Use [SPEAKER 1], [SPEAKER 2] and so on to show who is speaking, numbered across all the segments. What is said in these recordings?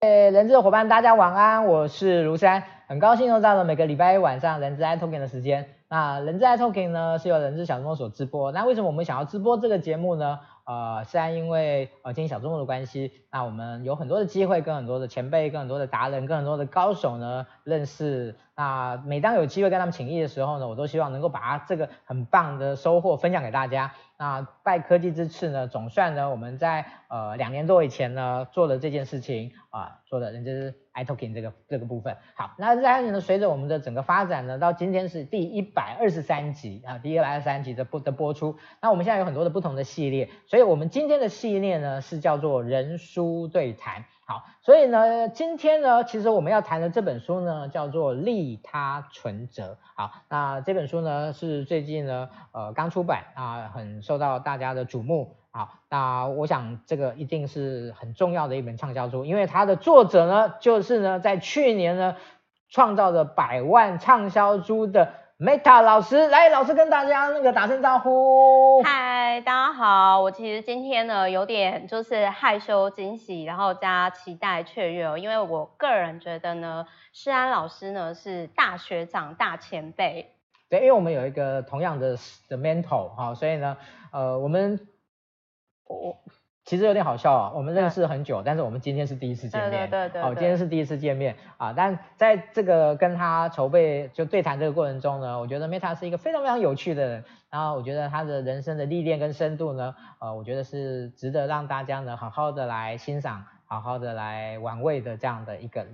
[SPEAKER 1] 人资的伙伴，大家晚安，我是如山，很高兴又到了每个礼拜一晚上人资 i Talking 的时间。那人资 i Talking 呢是由人资小周末所直播。那为什么我们想要直播这个节目呢？呃，虽然因为呃今天小周末的关系，那我们有很多的机会跟很多的前辈、跟很多的达人、跟很多的高手呢认识。那每当有机会跟他们请益的时候呢，我都希望能够把这个很棒的收获分享给大家。那拜科技之赐呢，总算呢我们在呃两年多以前呢做了这件事情啊、做的人资、就是 iTalking 这个这个部分。好，那在呢随着我们的整个发展呢，到今天是第一百二十三集啊，第一百二十三集的播的播出。那我们现在有很多的不同的系列，所以我们今天的系列呢是叫做人书对谈。好，所以呢，今天呢，其实我们要谈的这本书呢，叫做《利他存折》。好，那这本书呢，是最近呢，呃，刚出版啊，很受到大家的瞩目。好，那我想这个一定是很重要的一本畅销书，因为它的作者呢，就是呢，在去年呢，创造了百万畅销书的。Meta 老师，来，老师跟大家那个打声招呼。
[SPEAKER 2] 嗨，大家好，我其实今天呢有点就是害羞惊喜，然后加期待雀跃哦，因为我个人觉得呢，诗安老师呢是大学长、大前辈。
[SPEAKER 1] 对，因为我们有一个同样的的 mentor 哈，所以呢，呃，我们我。其实有点好笑啊，我们认识很久，但是我们今天是第一次见面。
[SPEAKER 2] 对对对对。
[SPEAKER 1] 哦，今天是第一次见面啊，但在这个跟他筹备就对谈这个过程中呢，我觉得 Meta 是一个非常非常有趣的人，然后我觉得他的人生的历练跟深度呢，呃，我觉得是值得让大家呢好好的来欣赏，好好的来玩味的这样的一个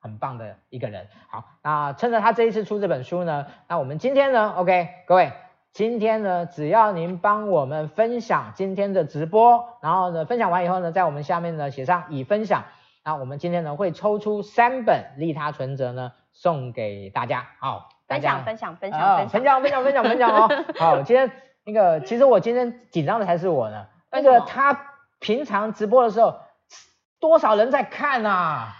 [SPEAKER 1] 很棒的一个人。好，那趁着他这一次出这本书呢，那我们今天呢，OK，各位。今天呢，只要您帮我们分享今天的直播，然后呢，分享完以后呢，在我们下面呢写上已分享，那我们今天呢会抽出三本利他存折呢送给大家。好，
[SPEAKER 2] 分享分享分享
[SPEAKER 1] 分享分享分享分享哦。好，今天那个其实我今天紧张的才是我呢，那个他平常直播的时候多少人在看啊？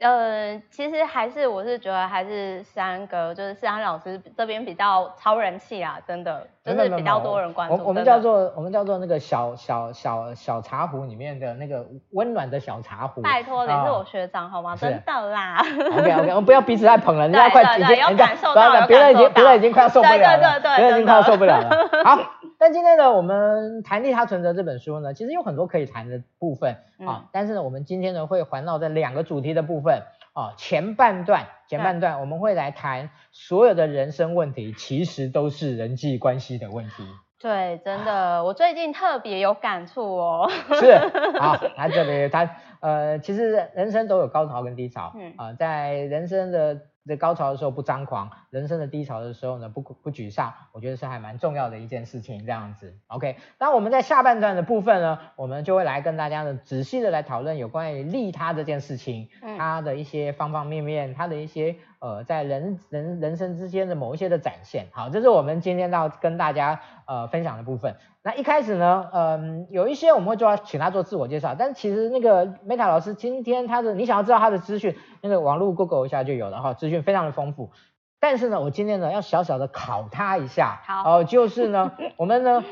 [SPEAKER 2] 呃，其实还是我是觉得还是三哥，就是世安老师这边比较超人气啊，真的，就是比较多人关注。
[SPEAKER 1] 我我们叫做我们叫做那个小小小小茶壶里面的那个温暖的小茶壶。
[SPEAKER 2] 拜托，你是我学长好吗？真的啦。
[SPEAKER 1] OK OK，我们不要彼此太捧了，人家快已经
[SPEAKER 2] 有感受到，
[SPEAKER 1] 别人已经别人已经快要受不了了，
[SPEAKER 2] 对对对，
[SPEAKER 1] 别人已经快要受不了了。好，但今天呢，我们谈利他存折这本书呢，其实有很多可以谈的部分啊，但是呢，我们今天呢会环绕在两个主题的部分。啊，前半段，前半段我们会来谈所有的人生问题，其实都是人际关系的问题。
[SPEAKER 2] 对，真的，我最近特别有感触哦。
[SPEAKER 1] 是，好，来这里，他呃，其实人生都有高潮跟低潮，嗯啊、呃，在人生的。在高潮的时候不张狂，人生的低潮的时候呢，不不沮丧，我觉得是还蛮重要的一件事情。这样子，OK。那我们在下半段的部分呢，我们就会来跟大家呢仔细的来讨论有关于利他这件事情，嗯，它的一些方方面面，它的一些呃在人人人生之间的某一些的展现。好，这是我们今天要跟大家呃分享的部分。那一开始呢，嗯，有一些我们会做请他做自我介绍，但其实那个 Meta 老师今天他的你想要知道他的资讯，那个网络 Google 一下就有了哈，资讯非常的丰富。但是呢，我今天呢要小小的考他一下，好，哦，就是呢，我们呢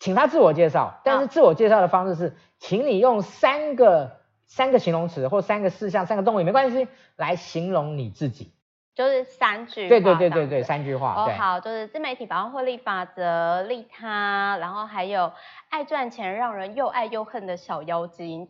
[SPEAKER 1] 请他自我介绍，但是自我介绍的方式是，请你用三个三个形容词或三个事项、三个动物也没关系来形容你自己。
[SPEAKER 2] 就是三句话，
[SPEAKER 1] 对对对对对，三句话。
[SPEAKER 2] 哦，好，就是自媒体百万获利法则、利他，然后还有爱赚钱让人又爱又恨的小妖精。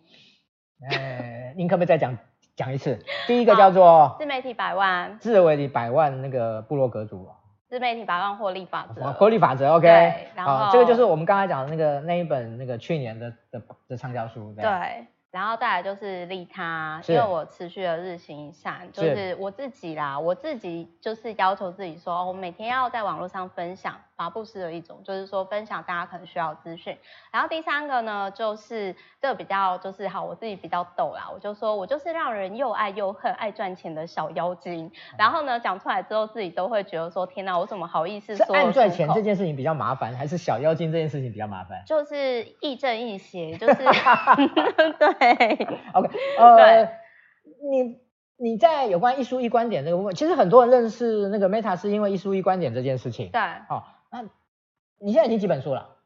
[SPEAKER 1] 哎，您可不可以再讲讲一次？第一个叫做
[SPEAKER 2] 自媒体百万，
[SPEAKER 1] 自媒体百万那个部落格主，
[SPEAKER 2] 自媒体百万获利法则，
[SPEAKER 1] 获利法则，OK。
[SPEAKER 2] 对，然后、
[SPEAKER 1] 哦、这个就是我们刚才讲的那个那一本那个去年的的的畅销书，对。
[SPEAKER 2] 对然后再来就是利他，因为我持续的日行一善，就是我自己啦，我自己就是要求自己说，我每天要在网络上分享。法布施的一种，就是说分享大家可能需要资讯。然后第三个呢，就是这个比较就是好，我自己比较逗啦，我就说我就是让人又爱又恨、爱赚钱的小妖精。然后呢，讲出来之后自己都会觉得说，天哪，我怎么好意思说？爱
[SPEAKER 1] 赚钱这件事情比较麻烦，还是小妖精这件事情比较麻烦？
[SPEAKER 2] 就是亦正亦邪，就是 对。
[SPEAKER 1] OK，呃，对你你在有关一书一观点这个部分，其实很多人认识那个 Meta 是因为一书一观点这件事情。
[SPEAKER 2] 对，
[SPEAKER 1] 好。那你现在已经几本书了？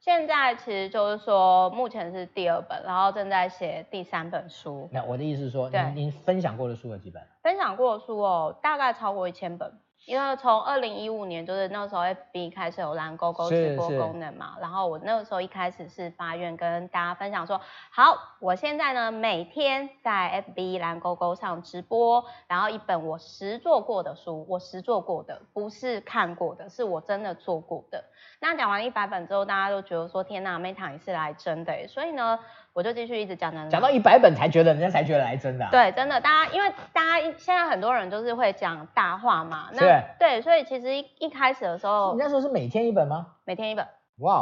[SPEAKER 2] 现在其实就是说，目前是第二本，然后正在写第三本书。
[SPEAKER 1] 那我的意思是说，您您分享过的书有几本？
[SPEAKER 2] 分享过的书哦，大概超过一千本。因为从二零一五年，就是那个时候 FB 开始有蓝勾勾直播功能嘛，然后我那个时候一开始是发愿跟大家分享说，好，我现在呢每天在 FB 蓝勾勾上直播，然后一本我实做过的书，我实做过的，不是看过的，是我真的做过的。那讲完一百本之后，大家都觉得说，天哪，Meta 你是来真的，所以呢。我就继续一直讲讲
[SPEAKER 1] 讲，到一百本才觉得人家才觉得来真的、啊。
[SPEAKER 2] 对，真的，大家因为大家现在很多人都是会讲大话嘛，那对，对，所以其实一一开始的时候，
[SPEAKER 1] 你那时候是每天一本吗？
[SPEAKER 2] 每天一本。
[SPEAKER 1] 哇、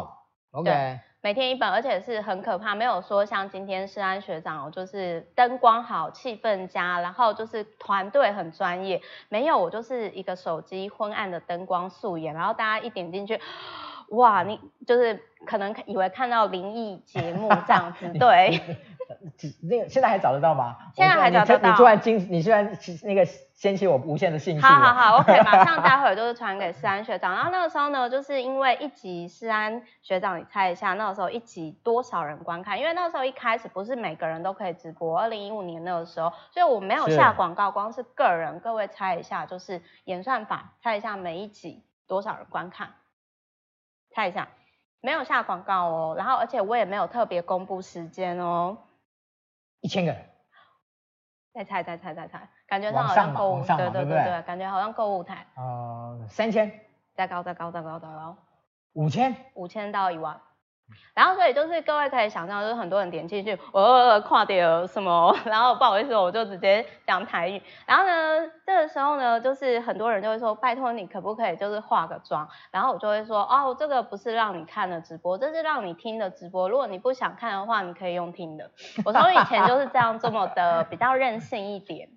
[SPEAKER 1] wow，OK。
[SPEAKER 2] 每天一本，而且是很可怕，没有说像今天世安学长就是灯光好，气氛佳，然后就是团队很专业，没有，我就是一个手机昏暗的灯光素颜，然后大家一点进去。哇，你就是可能以为看到灵异节目这样子，对。
[SPEAKER 1] 那个现在还找得到吗？
[SPEAKER 2] 现在还找得到。
[SPEAKER 1] 你突然惊，你突然那个掀起我无限的兴趣。
[SPEAKER 2] 好好好，OK，马上待会儿就是传给思安学长。然后那个时候呢，就是因为一集思安学长，你猜一下那个时候一集多少人观看？因为那个时候一开始不是每个人都可以直播，二零一五年那个时候，所以我没有下广告，光是个人。各位猜一下，就是演算法，猜一下每一集多少人观看？猜一下，没有下广告哦，然后而且我也没有特别公布时间哦。
[SPEAKER 1] 一千个人。
[SPEAKER 2] 再猜再猜再猜，感觉好像购物，对对对对，感觉好像购物台。
[SPEAKER 1] 呃，三千。
[SPEAKER 2] 再高再高再高再高。
[SPEAKER 1] 五千。
[SPEAKER 2] 五千到一万。然后所以就是各位可以想象，就是很多人点进去，我、呃、跨点什么，然后不好意思，我就直接讲台语。然后呢，这个时候呢，就是很多人就会说，拜托你可不可以就是化个妆？然后我就会说，哦，这个不是让你看的直播，这是让你听的直播。如果你不想看的话，你可以用听的。我从以前就是这样这么的比较任性一点。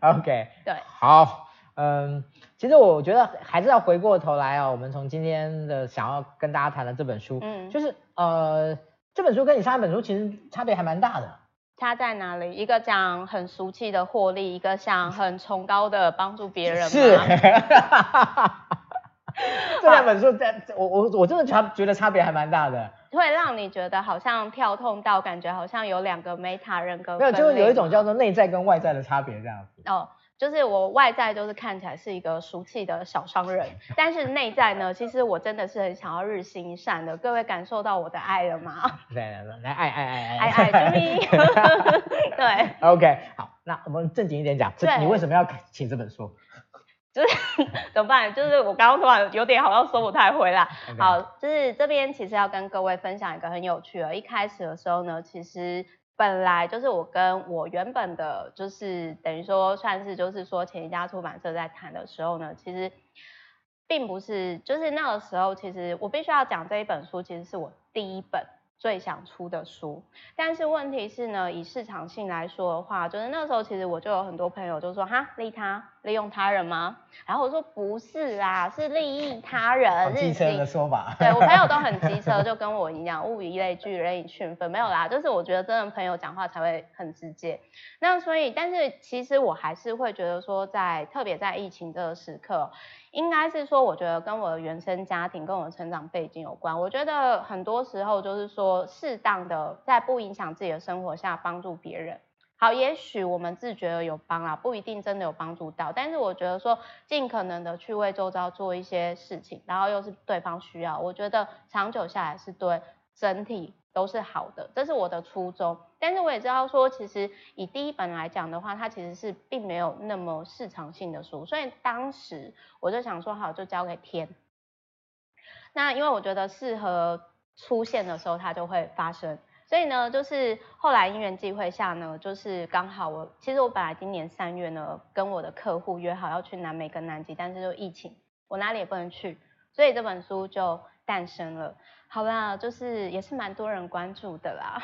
[SPEAKER 1] OK，
[SPEAKER 2] 对，
[SPEAKER 1] 好，嗯。其实我觉得还是要回过头来啊、哦，我们从今天的想要跟大家谈的这本书，嗯，就是呃这本书跟你上一本书其实差别还蛮大的。
[SPEAKER 2] 差在哪里？一个讲很俗气的获利，一个想很崇高的帮助别人。
[SPEAKER 1] 是。这两本书在，我我我真的差觉得差别还蛮大的。
[SPEAKER 2] 会让你觉得好像跳痛到，感觉好像有两个 Meta 人格。
[SPEAKER 1] 没有，就是有一种叫做内在跟外在的差别这样子。
[SPEAKER 2] 哦。就是我外在就是看起来是一个俗气的小商人，但是内在呢，其实我真的是很想要日行一善的。各位感受到我的爱了吗？
[SPEAKER 1] 来 来来，来爱爱爱爱
[SPEAKER 2] 爱爱，注意。对。
[SPEAKER 1] OK，好，那我们正经一点讲，这你为什么要请这本书？
[SPEAKER 2] 就是怎么办？就是我刚刚突然有点好像说不太回来。好，就是这边其实要跟各位分享一个很有趣的，一开始的时候呢，其实。本来就是我跟我原本的，就是等于说算是就是说前一家出版社在谈的时候呢，其实并不是，就是那个时候其实我必须要讲这一本书，其实是我第一本。最想出的书，但是问题是呢，以市场性来说的话，就是那个时候其实我就有很多朋友就说，哈，利他，利用他人吗？然后我说不是啦，是利益他人。
[SPEAKER 1] 机车的说法。
[SPEAKER 2] 对，我朋友都很机车，就跟我一样，物以类聚，人以群分，没有啦，就是我觉得真的朋友讲话才会很直接。那所以，但是其实我还是会觉得说在，在特别在疫情这个时刻。应该是说，我觉得跟我的原生家庭、跟我的成长背景有关。我觉得很多时候就是说，适当的在不影响自己的生活下帮助别人。好，也许我们自觉得有帮啊，不一定真的有帮助到。但是我觉得说，尽可能的去为周遭做一些事情，然后又是对方需要，我觉得长久下来是对整体。都是好的，这是我的初衷。但是我也知道说，其实以第一本来讲的话，它其实是并没有那么市场性的书，所以当时我就想说，好，就交给天。那因为我觉得适合出现的时候，它就会发生。所以呢，就是后来因缘际会下呢，就是刚好我其实我本来今年三月呢，跟我的客户约好要去南美跟南极，但是就疫情，我哪里也不能去，所以这本书就诞生了。好啦，就是也是蛮多人关注的啦，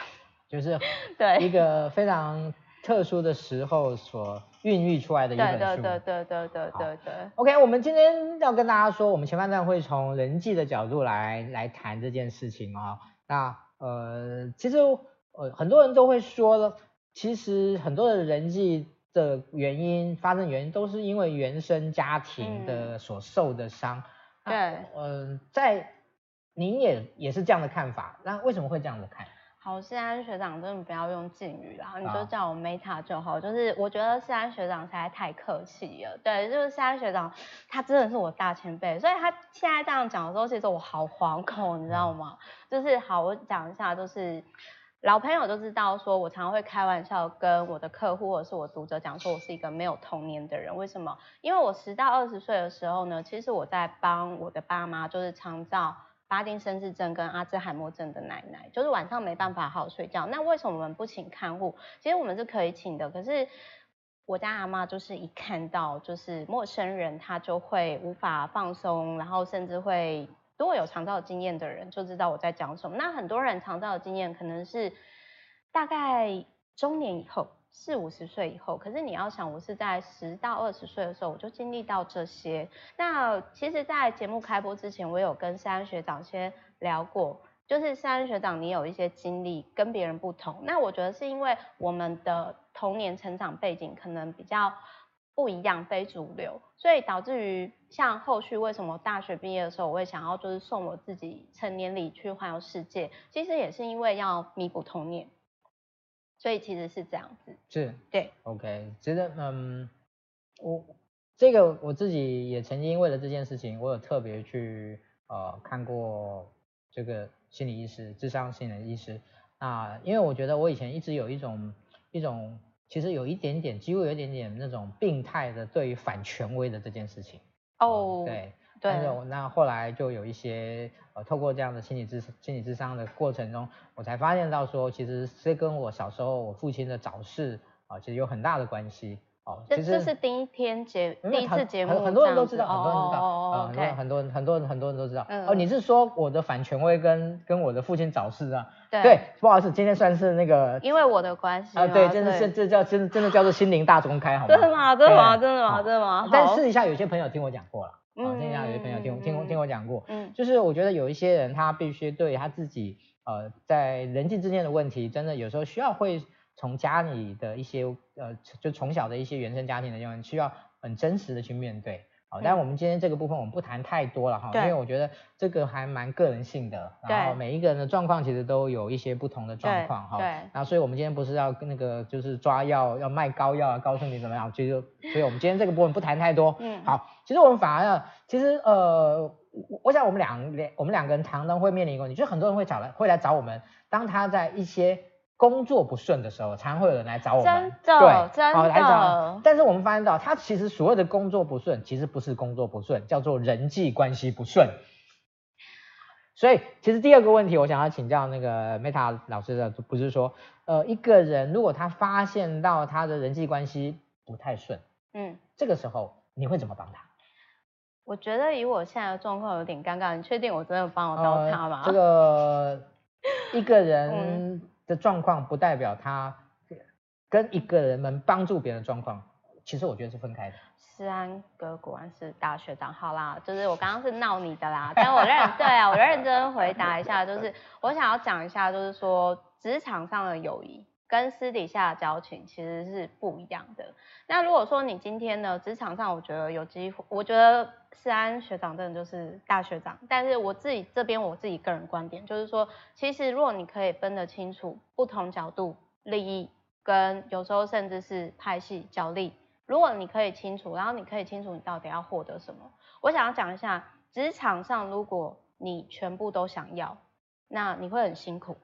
[SPEAKER 1] 就是 对一个非常特殊的时候所孕育出来的一本
[SPEAKER 2] 书，对对对对对对对。
[SPEAKER 1] OK，我们今天要跟大家说，我们前半段会从人际的角度来来谈这件事情啊。那呃，其实呃很多人都会说，其实很多的人际的原因发生原因都是因为原生家庭的所受的
[SPEAKER 2] 伤。对。
[SPEAKER 1] 嗯，在您也也是这样的看法，那为什么会这样的看？
[SPEAKER 2] 好，世安学长真的不要用敬语啦，你就叫我 Meta 就好。就是我觉得世安学长实在太客气了，对，就是世安学长他真的是我大前辈，所以他现在这样讲的时候，其实我好惶恐，你知道吗？就是好，我讲一下，就是老朋友都知道，说我常常会开玩笑跟我的客户或者是我读者讲，说我是一个没有童年的人。为什么？因为我十到二十岁的时候呢，其实我在帮我的爸妈，就是长照。巴金森氏症跟阿兹海默症的奶奶，就是晚上没办法好好睡觉。那为什么我们不请看护？其实我们是可以请的，可是我家阿妈就是一看到就是陌生人，她就会无法放松，然后甚至会，如果有肠道经验的人就知道我在讲什么。那很多人肠道的经验可能是大概中年以后。四五十岁以后，可是你要想，我是在十到二十岁的时候，我就经历到这些。那其实，在节目开播之前，我有跟世安学长先聊过，就是世安学长，你有一些经历跟别人不同。那我觉得是因为我们的童年成长背景可能比较不一样，非主流，所以导致于像后续为什么大学毕业的时候，我会想要就是送我自己成年礼去环游世界，其实也是因为要弥补童年。所以其实是这样子，
[SPEAKER 1] 是，
[SPEAKER 2] 对
[SPEAKER 1] ，OK，觉得嗯，我这个我自己也曾经为了这件事情，我有特别去呃看过这个心理医师，智商心理医师啊，因为我觉得我以前一直有一种一种，其实有一点点，几乎有一点点那种病态的对于反权威的这件事情，
[SPEAKER 2] 哦、oh.
[SPEAKER 1] 嗯，对。
[SPEAKER 2] 对，
[SPEAKER 1] 那后来就有一些呃，透过这样的心理智心理智商的过程中，我才发现到说，其实这跟我小时候我父亲的早逝啊、呃，其实有很大的关系。哦，这
[SPEAKER 2] 是第一天节第一次节目，
[SPEAKER 1] 很多人都知道，很多人知道，
[SPEAKER 2] 哦，
[SPEAKER 1] 很多很多很多人很多人都知道。
[SPEAKER 2] 嗯、
[SPEAKER 1] 哦，你是说我的反权威跟跟我的父亲早逝啊？
[SPEAKER 2] 对，
[SPEAKER 1] 对，不好意思，今天算是那个
[SPEAKER 2] 因为我的关系
[SPEAKER 1] 啊，对，真的是这叫真真的叫做心灵大公开，好吗？
[SPEAKER 2] 真的吗？真的吗？真的吗？真的吗？
[SPEAKER 1] 但私底下有些朋友听我讲过了。啊，那样有些朋友听我听我听我讲过，嗯，就是我觉得有一些人他必须对他自己，呃，在人际之间的问题，真的有时候需要会从家里的一些，呃，就从小的一些原生家庭的原因，需要很真实的去面对。好，但我们今天这个部分我们不谈太多了哈，因为我觉得这个还蛮个人性的，然后每一个人的状况其实都有一些不同的状况哈。对。那所以我们今天不是要跟那个就是抓药要卖膏药啊，告诉你怎么样，就就所以我们今天这个部分不谈太多。嗯。好，其实我们反而呢，其实呃，我想我们两两我们两个人常常会面临一个问题，就是很多人会找来会来找我们，当他在一些。工作不顺的时候，常常会有人来找我们，
[SPEAKER 2] 真的，
[SPEAKER 1] 对，
[SPEAKER 2] 真的，
[SPEAKER 1] 好来找。但是我们发现到，他其实所谓的工作不顺，其实不是工作不顺，叫做人际关系不顺。所以，其实第二个问题，我想要请教那个 Meta 老师的，不是说，呃，一个人如果他发现到他的人际关系不太顺，嗯，这个时候你会怎么帮他？
[SPEAKER 2] 我觉得以我现在的状况有点尴尬，你确定我真的帮得到他吗？
[SPEAKER 1] 呃，这个 一个人。嗯的状况不代表他跟一个人能帮助别人的状况，其实我觉得是分开的。
[SPEAKER 2] 世安哥果然是大学长，好啦，就是我刚刚是闹你的啦，但我认对啊，我认真回答一下，就是我想要讲一下，就是说职场上的友谊跟私底下的交情其实是不一样的。那如果说你今天呢，职场上我觉得有机会，我觉得。世安学长真的就是大学长，但是我自己这边我自己个人观点就是说，其实如果你可以分得清楚不同角度利益，跟有时候甚至是派系角力，如果你可以清楚，然后你可以清楚你到底要获得什么。我想要讲一下，职场上如果你全部都想要，那你会很辛苦。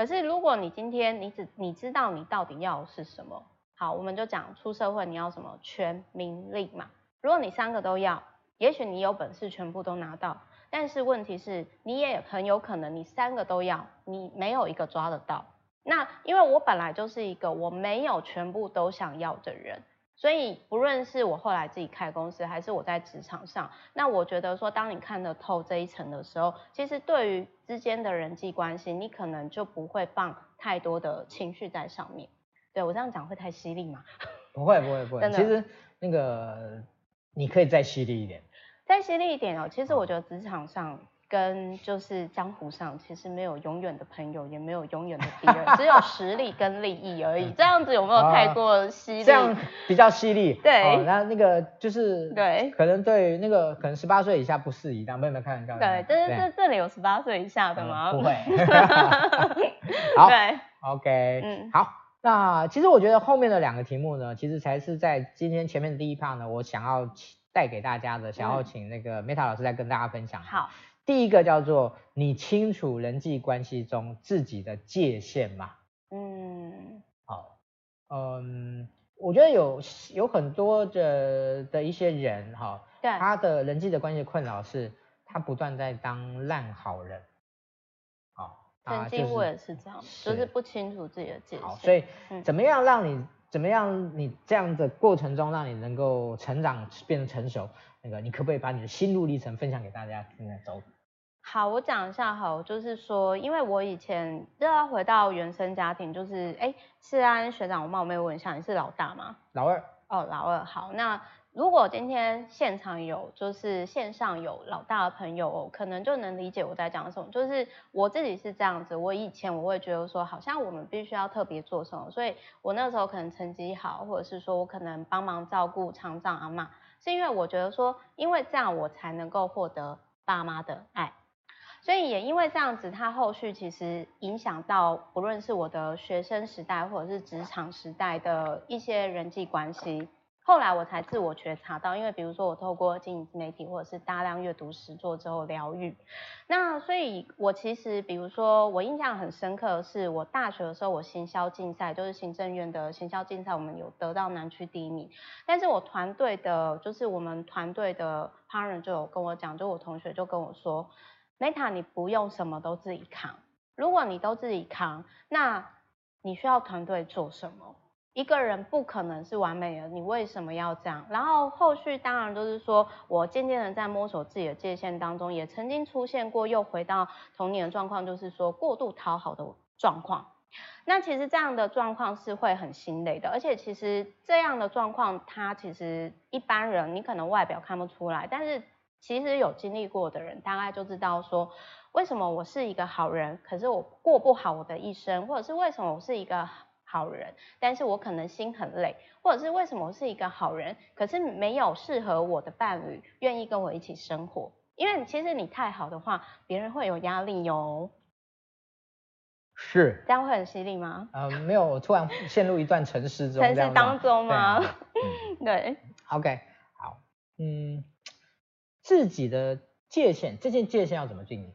[SPEAKER 2] 可是如果你今天你只你知道你到底要的是什么，好，我们就讲出社会你要什么权名利嘛。如果你三个都要。也许你有本事全部都拿到，但是问题是，你也很有可能你三个都要，你没有一个抓得到。那因为我本来就是一个我没有全部都想要的人，所以不论是我后来自己开公司，还是我在职场上，那我觉得说，当你看得透这一层的时候，其实对于之间的人际关系，你可能就不会放太多的情绪在上面。对，我这样讲会太犀利吗？
[SPEAKER 1] 不会，不会，不会。其实那个你可以再犀利一点。
[SPEAKER 2] 再犀利一点哦，其实我觉得职场上跟就是江湖上其实没有永远的朋友，也没有永远的敌人，只有 实力跟利益而已。这样子有没有太过犀利？
[SPEAKER 1] 这样比较犀利。
[SPEAKER 2] 对，
[SPEAKER 1] 那那个就是
[SPEAKER 2] 对，
[SPEAKER 1] 可能对那个可能十八岁以下不适宜，但没有没有开玩笑。
[SPEAKER 2] 对，但是这这里有十八岁以下的吗？
[SPEAKER 1] 不会。好。
[SPEAKER 2] 对。
[SPEAKER 1] OK。嗯。好，那其实我觉得后面的两个题目呢，其实才是在今天前面的第一 part 呢，我想要带给大家的，想要请那个 Meta 老师来跟大家分享。
[SPEAKER 2] 好。
[SPEAKER 1] 第一个叫做你清楚人际关系中自己的界限吗？
[SPEAKER 2] 嗯，
[SPEAKER 1] 好，嗯，我觉得有有很多的的一些人哈，
[SPEAKER 2] 对，
[SPEAKER 1] 他的人际的关系困扰是，他不断在当烂好人，好，
[SPEAKER 2] 曾经我也是这样，是就是不清楚自己的界限。
[SPEAKER 1] 好，所以怎么样让你怎么样你这样的过程中让你能够成长变得成熟？那个，你可不可以把你的心路历程分享给大家听？走。
[SPEAKER 2] 好，我讲一下好，就是说，因为我以前又要回到原生家庭，就是哎，世安学长，我冒昧问一下，你是老大吗？
[SPEAKER 1] 老二。
[SPEAKER 2] 哦，老二。好，那如果今天现场有，就是线上有老大的朋友，可能就能理解我在讲什么。就是我自己是这样子，我以前我会觉得说，好像我们必须要特别做什么，所以我那时候可能成绩好，或者是说我可能帮忙照顾长长阿妈。是因为我觉得说，因为这样我才能够获得爸妈的爱，所以也因为这样子，他后续其实影响到不论是我的学生时代或者是职场时代的一些人际关系。后来我才自我觉察到，因为比如说我透过经营媒体或者是大量阅读实作之后疗愈，那所以我其实比如说我印象很深刻的是，我大学的时候我行销竞赛就是行政院的行销竞赛，我们有得到南区第一名，但是我团队的，就是我们团队的 partner 就有跟我讲，就我同学就跟我说，Meta 你不用什么都自己扛，如果你都自己扛，那你需要团队做什么？一个人不可能是完美的，你为什么要这样？然后后续当然就是说，我渐渐的在摸索自己的界限当中，也曾经出现过又回到童年的状况，就是说过度讨好的状况。那其实这样的状况是会很心累的，而且其实这样的状况，它其实一般人你可能外表看不出来，但是其实有经历过的人，大概就知道说，为什么我是一个好人，可是我过不好我的一生，或者是为什么我是一个。好人，但是我可能心很累，或者是为什么我是一个好人，可是没有适合我的伴侣愿意跟我一起生活？因为其实你太好的话，别人会有压力哟。
[SPEAKER 1] 是。
[SPEAKER 2] 这样会很犀利吗？
[SPEAKER 1] 呃，没有，我突然陷入一段沉思中。
[SPEAKER 2] 沉思当中吗？对，啊
[SPEAKER 1] 嗯、
[SPEAKER 2] 对。
[SPEAKER 1] OK，好，嗯，自己的界限，这件界限要怎么定义？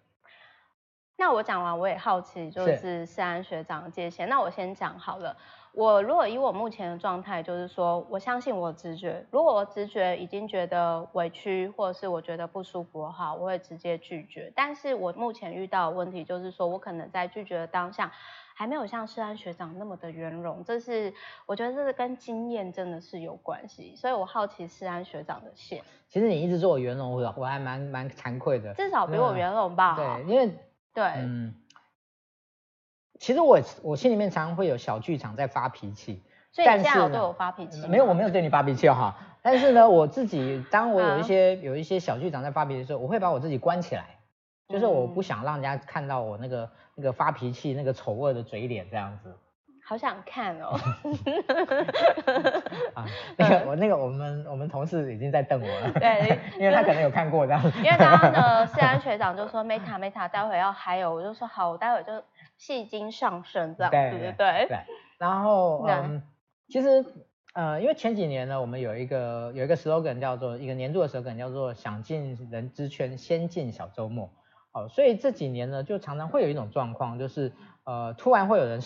[SPEAKER 2] 那我讲完，我也好奇，就是世安学长的界限。那我先讲好了。我如果以我目前的状态，就是说，我相信我直觉。如果我直觉已经觉得委屈，或者是我觉得不舒服的话，我会直接拒绝。但是我目前遇到的问题，就是说我可能在拒绝的当下，还没有像世安学长那么的圆融。这是我觉得这是跟经验真的是有关系。所以我好奇世安学长的线。
[SPEAKER 1] 其实你一直做圆融，我我还蛮蛮惭愧的。
[SPEAKER 2] 至少比我圆融吧。
[SPEAKER 1] 对，因为。
[SPEAKER 2] 对，
[SPEAKER 1] 嗯，其实我我心里面常常会有小剧场在发脾气，
[SPEAKER 2] 所以你现在有对我发脾气？
[SPEAKER 1] 没有，我没有对你发脾气哈。但是呢，我自己当我有一些有一些小剧场在发脾气的时候，我会把我自己关起来，就是我不想让人家看到我那个那个发脾气那个丑恶的嘴脸这样子。
[SPEAKER 2] 好想看哦！
[SPEAKER 1] 啊，那个我那个我们我们同事已经在瞪我了。
[SPEAKER 2] 对，
[SPEAKER 1] 因为他可能有看过这样。
[SPEAKER 2] 因为刚刚呢，世安学长就说 Meta Meta，待会要还有，我就说好，我待会就戏精上身这样子，对对对。对。然
[SPEAKER 1] 后嗯，其实呃，因为前几年呢，我们有一个有一个 slogan 叫做一个年度的 slogan 叫做想进人之圈，先进小周末。好，所以这几年呢，就常常会有一种状况，就是呃，突然会有人。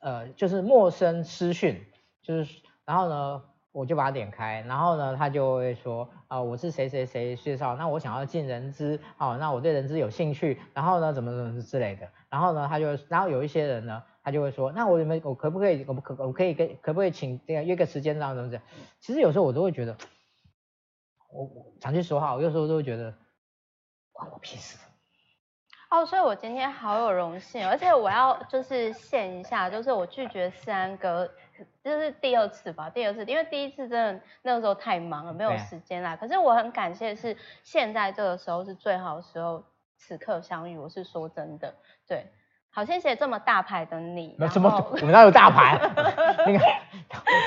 [SPEAKER 1] 呃，就是陌生私讯，就是，然后呢，我就把它点开，然后呢，他就会说，啊、呃，我是谁谁谁介绍，那我想要进人资，哦，那我对人资有兴趣，然后呢，怎么怎么之类的，然后呢，他就，然后有一些人呢，他就会说，那我有没有，我可不可以，我可我可以跟，可不可以请这样约个时间，这样怎么怎么，其实有时候我都会觉得，我我讲句实话，我有时候都会觉得，关我屁事。
[SPEAKER 2] 哦，所以我今天好有荣幸，而且我要就是献一下，就是我拒绝世安哥，就是第二次吧，第二次，因为第一次真的那个时候太忙了，没有时间啦。可是我很感谢，是现在这个时候是最好的时候，此刻相遇，我是说真的，对。好，谢谢这么大牌的你。
[SPEAKER 1] 那什么？我哪有大牌？那个，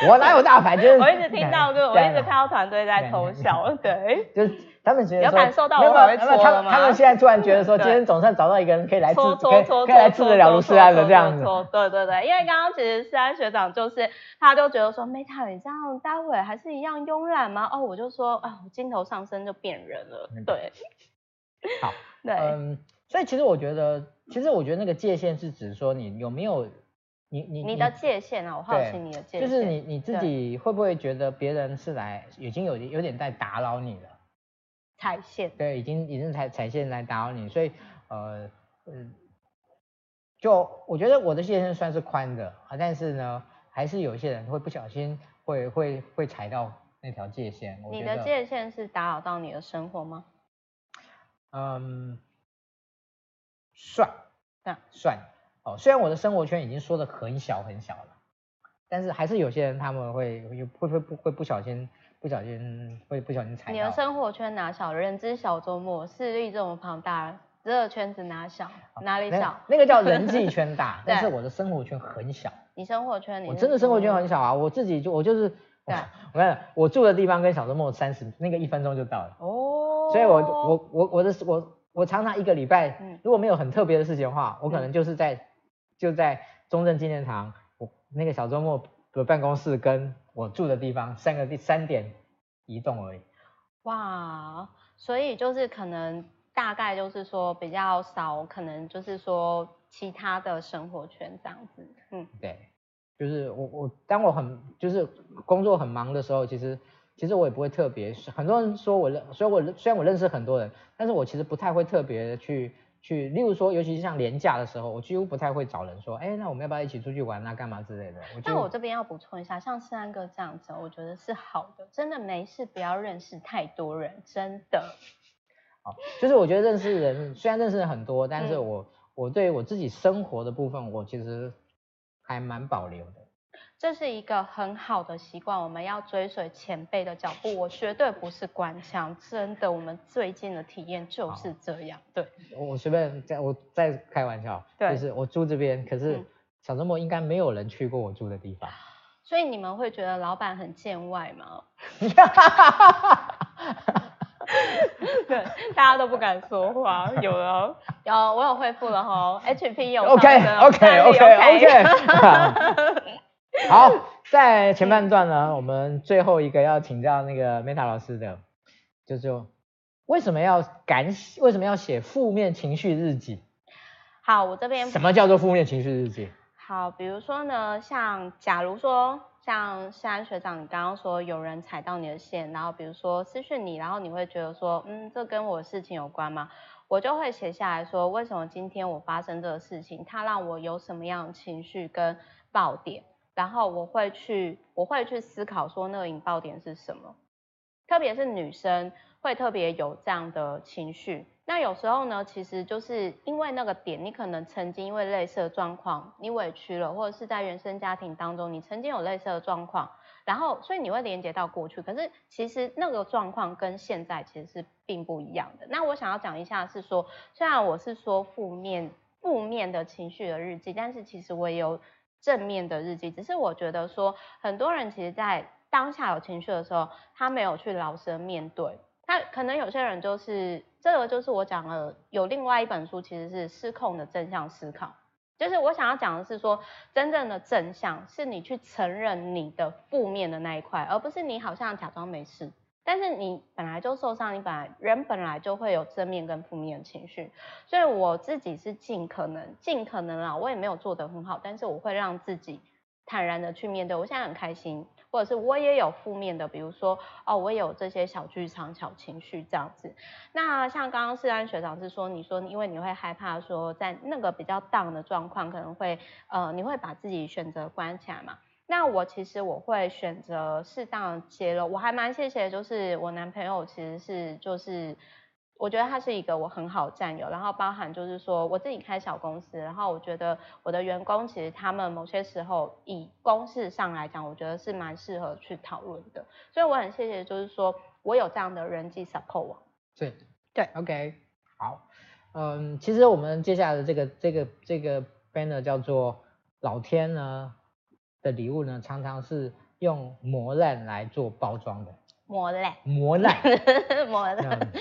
[SPEAKER 1] 我哪有大牌？就是
[SPEAKER 2] 我一直听到，就我一直看到团队在偷笑，对。
[SPEAKER 1] 就是他们觉得
[SPEAKER 2] 有感受到我会戳了吗？
[SPEAKER 1] 他们现在突然觉得说，今天总算找到一个人可以来治，可以可以来治得了卢思安的这样子。
[SPEAKER 2] 对对对，因为刚刚其实思安学长就是，他就觉得说，Meta 你这样待会还是一样慵懒吗？哦，我就说，啊，我镜头上升就变人了。对。
[SPEAKER 1] 好。对。嗯。所以其实我觉得，其实我觉得那个界限是指说你有没有你你
[SPEAKER 2] 你的界限啊，我好奇你的界限，
[SPEAKER 1] 就是你你自己会不会觉得别人是来已经有有点在打扰你了？
[SPEAKER 2] 踩线。
[SPEAKER 1] 对，已经已经踩踩线来打扰你，所以呃嗯，就我觉得我的界限算是宽的啊，但是呢，还是有一些人会不小心会会会踩到那条界限。
[SPEAKER 2] 你的界限是打扰到你的生活吗？
[SPEAKER 1] 嗯。算，嗯，算哦。虽然我的生活圈已经缩的很小很小了，但是还是有些人他们会会会会不会不小心不小心会不小心踩。
[SPEAKER 2] 你的生活圈哪小？人之小周末，势力这么庞大，这个圈子哪小？哪里小？
[SPEAKER 1] 那，那个叫人际圈大，但是我的生活圈很小。
[SPEAKER 2] 你生活圈，你
[SPEAKER 1] 我真的生活圈很小啊！我自己就我就是，对，我看我住的地方跟小周末三十那个一分钟就到了哦，所以我我我我的我。我常常一个礼拜，如果没有很特别的事情的话，我可能就是在、嗯、就在中正纪念堂，我那个小周末的办公室跟我住的地方三个地三点移动而已。
[SPEAKER 2] 哇，所以就是可能大概就是说比较少，可能就是说其他的生活圈这样子。嗯，
[SPEAKER 1] 对，就是我我当我很就是工作很忙的时候，其实。其实我也不会特别，很多人说我认，所以我虽然我认识很多人，但是我其实不太会特别的去去，例如说，尤其是像连假的时候，我几乎不太会找人说，哎，那我们要不要一起出去玩啊，干嘛之类的。
[SPEAKER 2] 那我这边要补充一下，像思安哥这样子，我觉得是好的，真的没事，不要认识太多人，真的。
[SPEAKER 1] 好，就是我觉得认识人虽然认识人很多，但是我、嗯、我对于我自己生活的部分，我其实还蛮保留的。
[SPEAKER 2] 这是一个很好的习惯，我们要追随前辈的脚步。我绝对不是官腔，真的，我们最近的体验就是这样。对，
[SPEAKER 1] 我随便在我在开玩笑，对，就是我住这边，可是小周末应该没有人去过我住的地方。
[SPEAKER 2] 所以你们会觉得老板很见外吗？对，大家都不敢说话。有了，有，我有恢复了哈。HP 有。
[SPEAKER 1] OK，OK，OK，OK。好，在前半段呢，我们最后一个要请教那个 Meta 老师的，就是为什么要敢写，为什么要写负面情绪日记？
[SPEAKER 2] 好，我这边
[SPEAKER 1] 什么叫做负面情绪日记？
[SPEAKER 2] 好，比如说呢，像假如说像思安学长，你刚刚说有人踩到你的线，然后比如说私讯你，然后你会觉得说，嗯，这跟我的事情有关吗？我就会写下来说，为什么今天我发生这个事情，它让我有什么样的情绪跟爆点。然后我会去，我会去思考说那个引爆点是什么，特别是女生会特别有这样的情绪。那有时候呢，其实就是因为那个点，你可能曾经因为类似的状况，你委屈了，或者是在原生家庭当中，你曾经有类似的状况，然后所以你会连接到过去。可是其实那个状况跟现在其实是并不一样的。那我想要讲一下是说，虽然我是说负面负面的情绪的日记，但是其实我也有。正面的日记，只是我觉得说，很多人其实，在当下有情绪的时候，他没有去老实面对。他可能有些人就是，这个就是我讲的，有另外一本书，其实是失控的正向思考。就是我想要讲的是说，真正的正向是你去承认你的负面的那一块，而不是你好像假装没事。但是你本来就受伤，你本来人本来就会有正面跟负面的情绪，所以我自己是尽可能尽可能啊，我也没有做得很好，但是我会让自己坦然的去面对。我现在很开心，或者是我也有负面的，比如说哦，我也有这些小剧场、小情绪这样子。那像刚刚思安学长是说，你说因为你会害怕说在那个比较 down 的状况，可能会呃你会把自己选择关起来嘛？那我其实我会选择适当的揭露，我还蛮谢谢，就是我男朋友其实是就是，我觉得他是一个我很好的战友，然后包含就是说我自己开小公司，然后我觉得我的员工其实他们某些时候以公事上来讲，我觉得是蛮适合去讨论的，所以我很谢谢，就是说我有这样的人际 support 网。
[SPEAKER 1] 对对，OK，好，嗯，其实我们接下来的这个这个这个 banner 叫做老天呢的礼物呢，常常是用磨烂来做包装的。
[SPEAKER 2] 磨烂，
[SPEAKER 1] 磨烂，
[SPEAKER 2] 磨烂。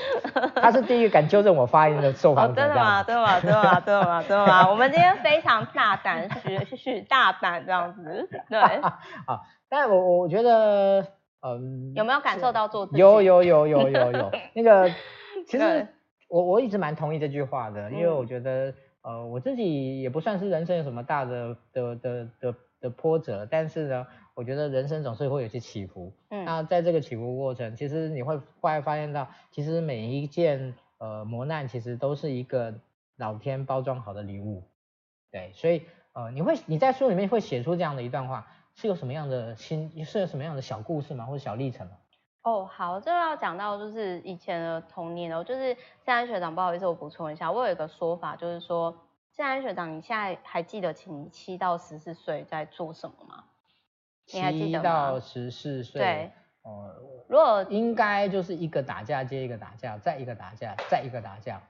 [SPEAKER 1] 他是第一个敢纠正我发音的受访者。
[SPEAKER 2] 真的吗？真的吗？真的吗？真的吗？真的吗？我们今天非常大胆，许许大胆这样子。对。
[SPEAKER 1] 好，但是我我觉得，嗯，
[SPEAKER 2] 有没有感受到做自己？
[SPEAKER 1] 有有有有有有。那个，其实我我一直蛮同意这句话的，因为我觉得，呃，我自己也不算是人生有什么大的的的的的波折，但是呢。我觉得人生总是会有些起伏，嗯，那在这个起伏过程，其实你会后来发现到，其实每一件呃磨难，其实都是一个老天包装好的礼物，对，所以呃你会你在书里面会写出这样的一段话，是有什么样的心，是有什么样的小故事吗，或者小历程吗？
[SPEAKER 2] 哦，好，这要讲到就是以前的童年哦，就是谢安学长，不好意思，我补充一下，我有一个说法，就是说谢安学长，你现在还记得请你七到十四岁在做什么吗？你还记得？七到十四岁，对，哦、呃，如果
[SPEAKER 1] 应该就是一个打架接一个打架，再一个打架，再一个打架。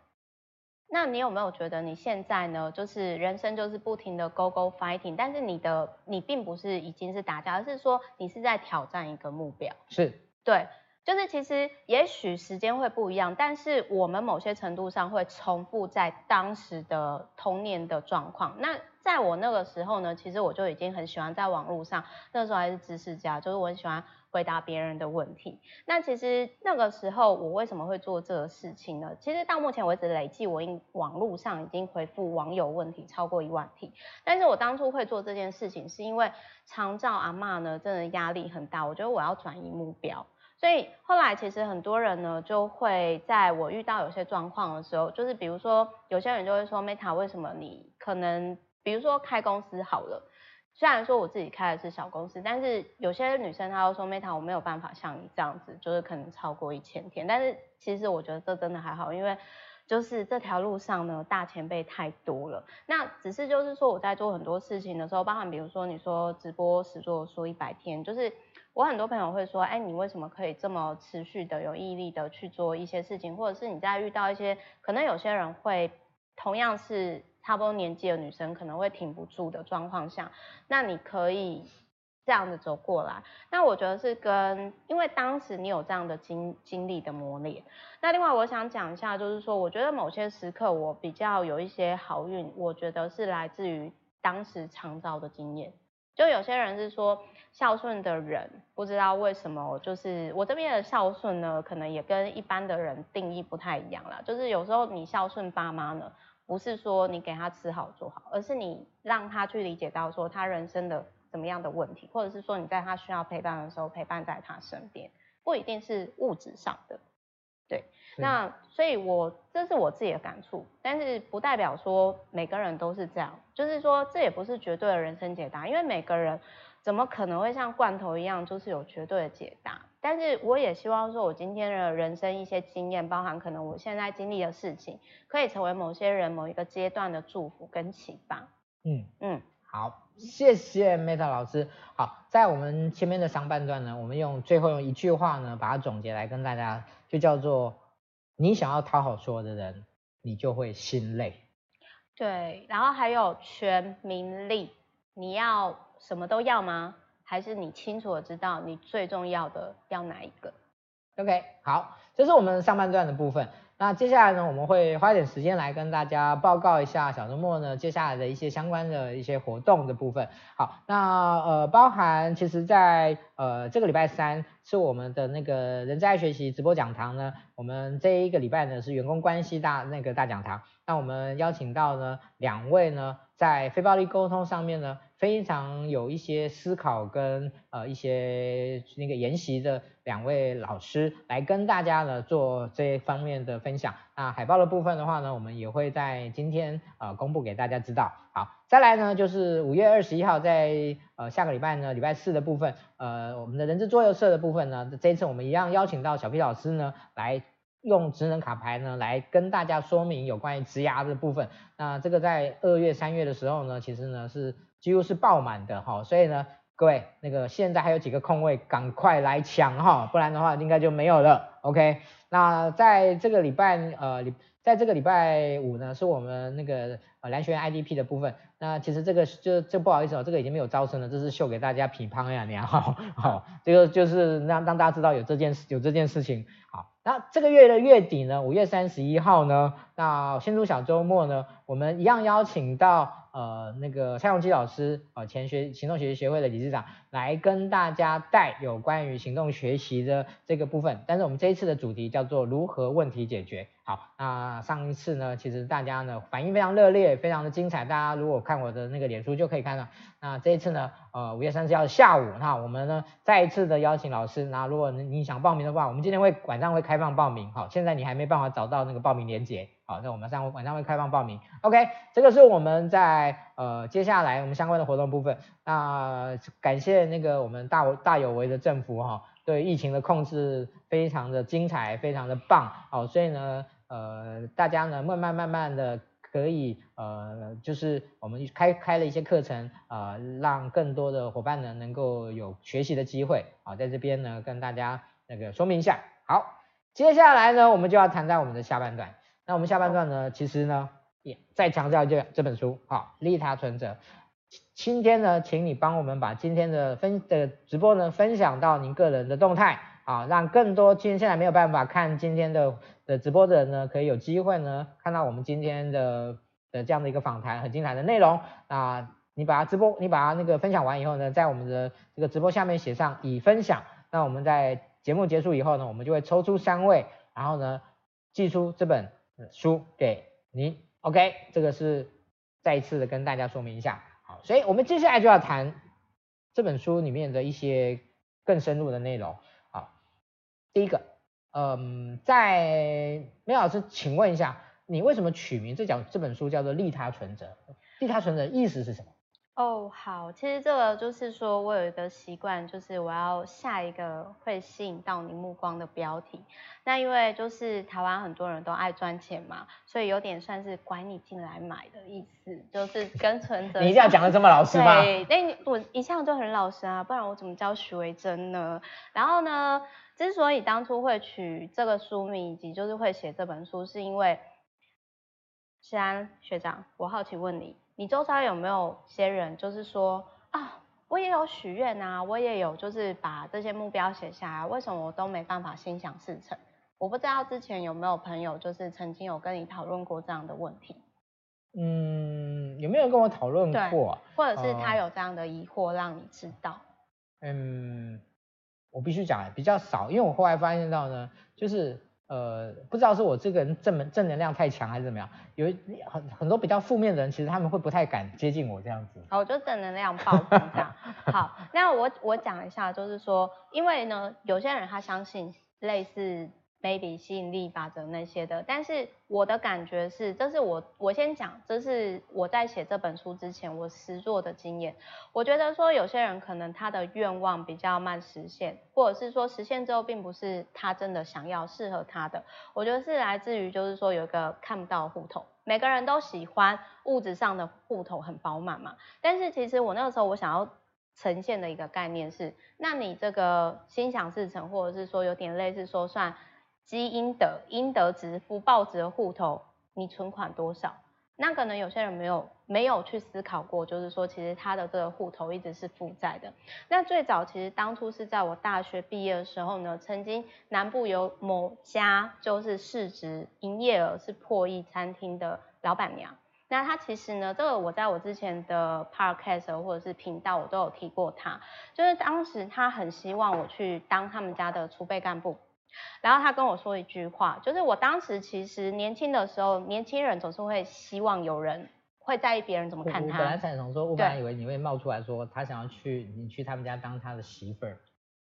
[SPEAKER 2] 那你有没有觉得你现在呢，就是人生就是不停的 go go fighting，但是你的你并不是已经是打架，而是说你是在挑战一个目标。
[SPEAKER 1] 是，
[SPEAKER 2] 对，就是其实也许时间会不一样，但是我们某些程度上会重复在当时的童年的状况。那在我那个时候呢，其实我就已经很喜欢在网络上，那时候还是知识家，就是我很喜欢回答别人的问题。那其实那个时候我为什么会做这个事情呢？其实到目前为止累计我应网络上已经回复网友问题超过一万题。但是我当初会做这件事情，是因为长照阿嬷呢真的压力很大，我觉得我要转移目标。所以后来其实很多人呢就会在我遇到有些状况的时候，就是比如说有些人就会说，Meta 为什么你可能。比如说开公司好了，虽然说我自己开的是小公司，但是有些女生她都说 Meta 我没有办法像你这样子，就是可能超过一千天。但是其实我觉得这真的还好，因为就是这条路上呢大前辈太多了。那只是就是说我在做很多事情的时候，包含比如说你说直播实作说一百天，就是我很多朋友会说，哎，你为什么可以这么持续的有毅力的去做一些事情，或者是你在遇到一些可能有些人会同样是。差不多年纪的女生可能会挺不住的状况下，那你可以这样子走过来。那我觉得是跟，因为当时你有这样的经经历的磨练。那另外我想讲一下，就是说，我觉得某些时刻我比较有一些好运，我觉得是来自于当时长照的经验。就有些人是说孝顺的人，不知道为什么，就是我这边的孝顺呢，可能也跟一般的人定义不太一样啦。就是有时候你孝顺爸妈呢。不是说你给他吃好做好，而是你让他去理解到说他人生的怎么样的问题，或者是说你在他需要陪伴的时候陪伴在他身边，不一定是物质上的。对，那所以我这是我自己的感触，但是不代表说每个人都是这样，就是说这也不是绝对的人生解答，因为每个人怎么可能会像罐头一样就是有绝对的解答。但是我也希望说，我今天的人生一些经验，包含可能我现在经历的事情，可以成为某些人某一个阶段的祝福跟启发。
[SPEAKER 1] 嗯嗯，好，谢谢 Meta 老师。好，在我们前面的上半段呢，我们用最后用一句话呢，把它总结来跟大家，就叫做：你想要讨好所有的人，你就会心累。
[SPEAKER 2] 对，然后还有权名利，你要什么都要吗？还是你清楚的知道你最重要的要哪一个
[SPEAKER 1] ？OK，好，这是我们上半段的部分。那接下来呢，我们会花一点时间来跟大家报告一下小周末呢接下来的一些相关的一些活动的部分。好，那呃包含其实在呃这个礼拜三是我们的那个人在学习直播讲堂呢，我们这一个礼拜呢是员工关系大那个大讲堂。那我们邀请到呢两位呢在非暴力沟通上面呢。非常有一些思考跟呃一些那个研习的两位老师来跟大家呢做这方面的分享。那海报的部分的话呢，我们也会在今天呃公布给大家知道。好，再来呢就是五月二十一号在呃下个礼拜呢礼拜四的部分，呃我们的人资桌游社的部分呢，这一次我们一样邀请到小 P 老师呢来用职能卡牌呢来跟大家说明有关于职涯的部分。那这个在二月三月的时候呢，其实呢是。几乎是爆满的哈，所以呢，各位那个现在还有几个空位，赶快来抢哈，不然的话应该就没有了。OK，那在这个礼拜呃礼，在这个礼拜五呢，是我们那个呃蓝学院 IDP 的部分。那其实这个就这不好意思哦，这个已经没有招生了，这是秀给大家品乓呀，你 好，好，这个就是让让大家知道有这件事有这件事情。好，那这个月的月底呢，五月三十一号呢，那新竹小周末呢，我们一样邀请到。呃，那个蔡荣基老师，呃，前学行动学习协会的理事长，来跟大家带有关于行动学习的这个部分。但是我们这一次的主题叫做如何问题解决。好，那上一次呢，其实大家呢反应非常热烈，非常的精彩。大家如果看我的那个脸书就可以看到。那这一次呢，呃，五月三十号下午，那我们呢再一次的邀请老师。那如果你想报名的话，我们今天会晚上会开放报名。好，现在你还没办法找到那个报名链接。好，那我们上晚上会开放报名。OK，这个是我们在呃接下来我们相关的活动部分。那感谢那个我们大大有为的政府哈，对疫情的控制非常的精彩，非常的棒。好，所以呢呃大家呢慢慢慢慢的可以呃就是我们开开了一些课程啊、呃，让更多的伙伴呢能够有学习的机会。啊，在这边呢跟大家那个说明一下。好，接下来呢我们就要谈在我们的下半段。那我们下半段呢，其实呢，也再强调这这本书，好，利他存折。今天呢，请你帮我们把今天的分的直播呢，分享到您个人的动态，啊，让更多今天现在没有办法看今天的的直播的人呢，可以有机会呢，看到我们今天的的这样的一个访谈，很精彩的内容。啊，你把它直播，你把它那个分享完以后呢，在我们的这个直播下面写上已分享。那我们在节目结束以后呢，我们就会抽出三位，然后呢，寄出这本。书给您，OK，这个是再一次的跟大家说明一下，好，所以我们接下来就要谈这本书里面的一些更深入的内容，好，第一个，嗯，在梅老师，请问一下，你为什么取名这讲这本书叫做利他存折？利他存折意思是什么？
[SPEAKER 2] 哦，oh, 好，其实这个就是说我有一个习惯，就是我要下一个会吸引到你目光的标题。那因为就是台湾很多人都爱赚钱嘛，所以有点算是拐你进来买的意思，就是跟存折。
[SPEAKER 1] 你一定要讲的这么老实吗？
[SPEAKER 2] 对，那我一向就很老实啊，不然我怎么叫徐维珍呢？然后呢，之所以当初会取这个书名以及就是会写这本书，是因为，西安学长，我好奇问你。你周遭有没有些人，就是说啊，我也有许愿啊，我也有就是把这些目标写下来，为什么我都没办法心想事成？我不知道之前有没有朋友就是曾经有跟你讨论过这样的问题？
[SPEAKER 1] 嗯，有没有人跟我讨论过？
[SPEAKER 2] 或者是他有这样的疑惑让你知道？
[SPEAKER 1] 呃、嗯，我必须讲比较少，因为我后来发现到呢，就是。呃，不知道是我这个人正能正能量太强还是怎么样，有很很多比较负面的人，其实他们会不太敢接近我这样子。
[SPEAKER 2] 好，我就正能量爆棚这样。好，那我我讲一下，就是说，因为呢，有些人他相信类似。Maybe 吸引力法则那些的，但是我的感觉是，这是我我先讲，这是我在写这本书之前我实作的经验。我觉得说有些人可能他的愿望比较慢实现，或者是说实现之后并不是他真的想要适合他的。我觉得是来自于就是说有一个看不到的户头，每个人都喜欢物质上的户头很饱满嘛。但是其实我那个时候我想要呈现的一个概念是，那你这个心想事成，或者是说有点类似说算。积阴德、阴德值、福报值的户头，你存款多少？那可能有些人没有没有去思考过，就是说其实他的这个户头一直是负债的。那最早其实当初是在我大学毕业的时候呢，曾经南部有某家就是市值营业额是破亿餐厅的老板娘。那他其实呢，这个我在我之前的 podcast 或者是频道我都有提过他，就是当时他很希望我去当他们家的储备干部。然后他跟我说一句话，就是我当时其实年轻的时候，年轻人总是会希望有人会在意别人怎么看他。
[SPEAKER 1] 我本来才想说，我本来以为你会冒出来说，他想要去你去他们家当他的媳妇儿。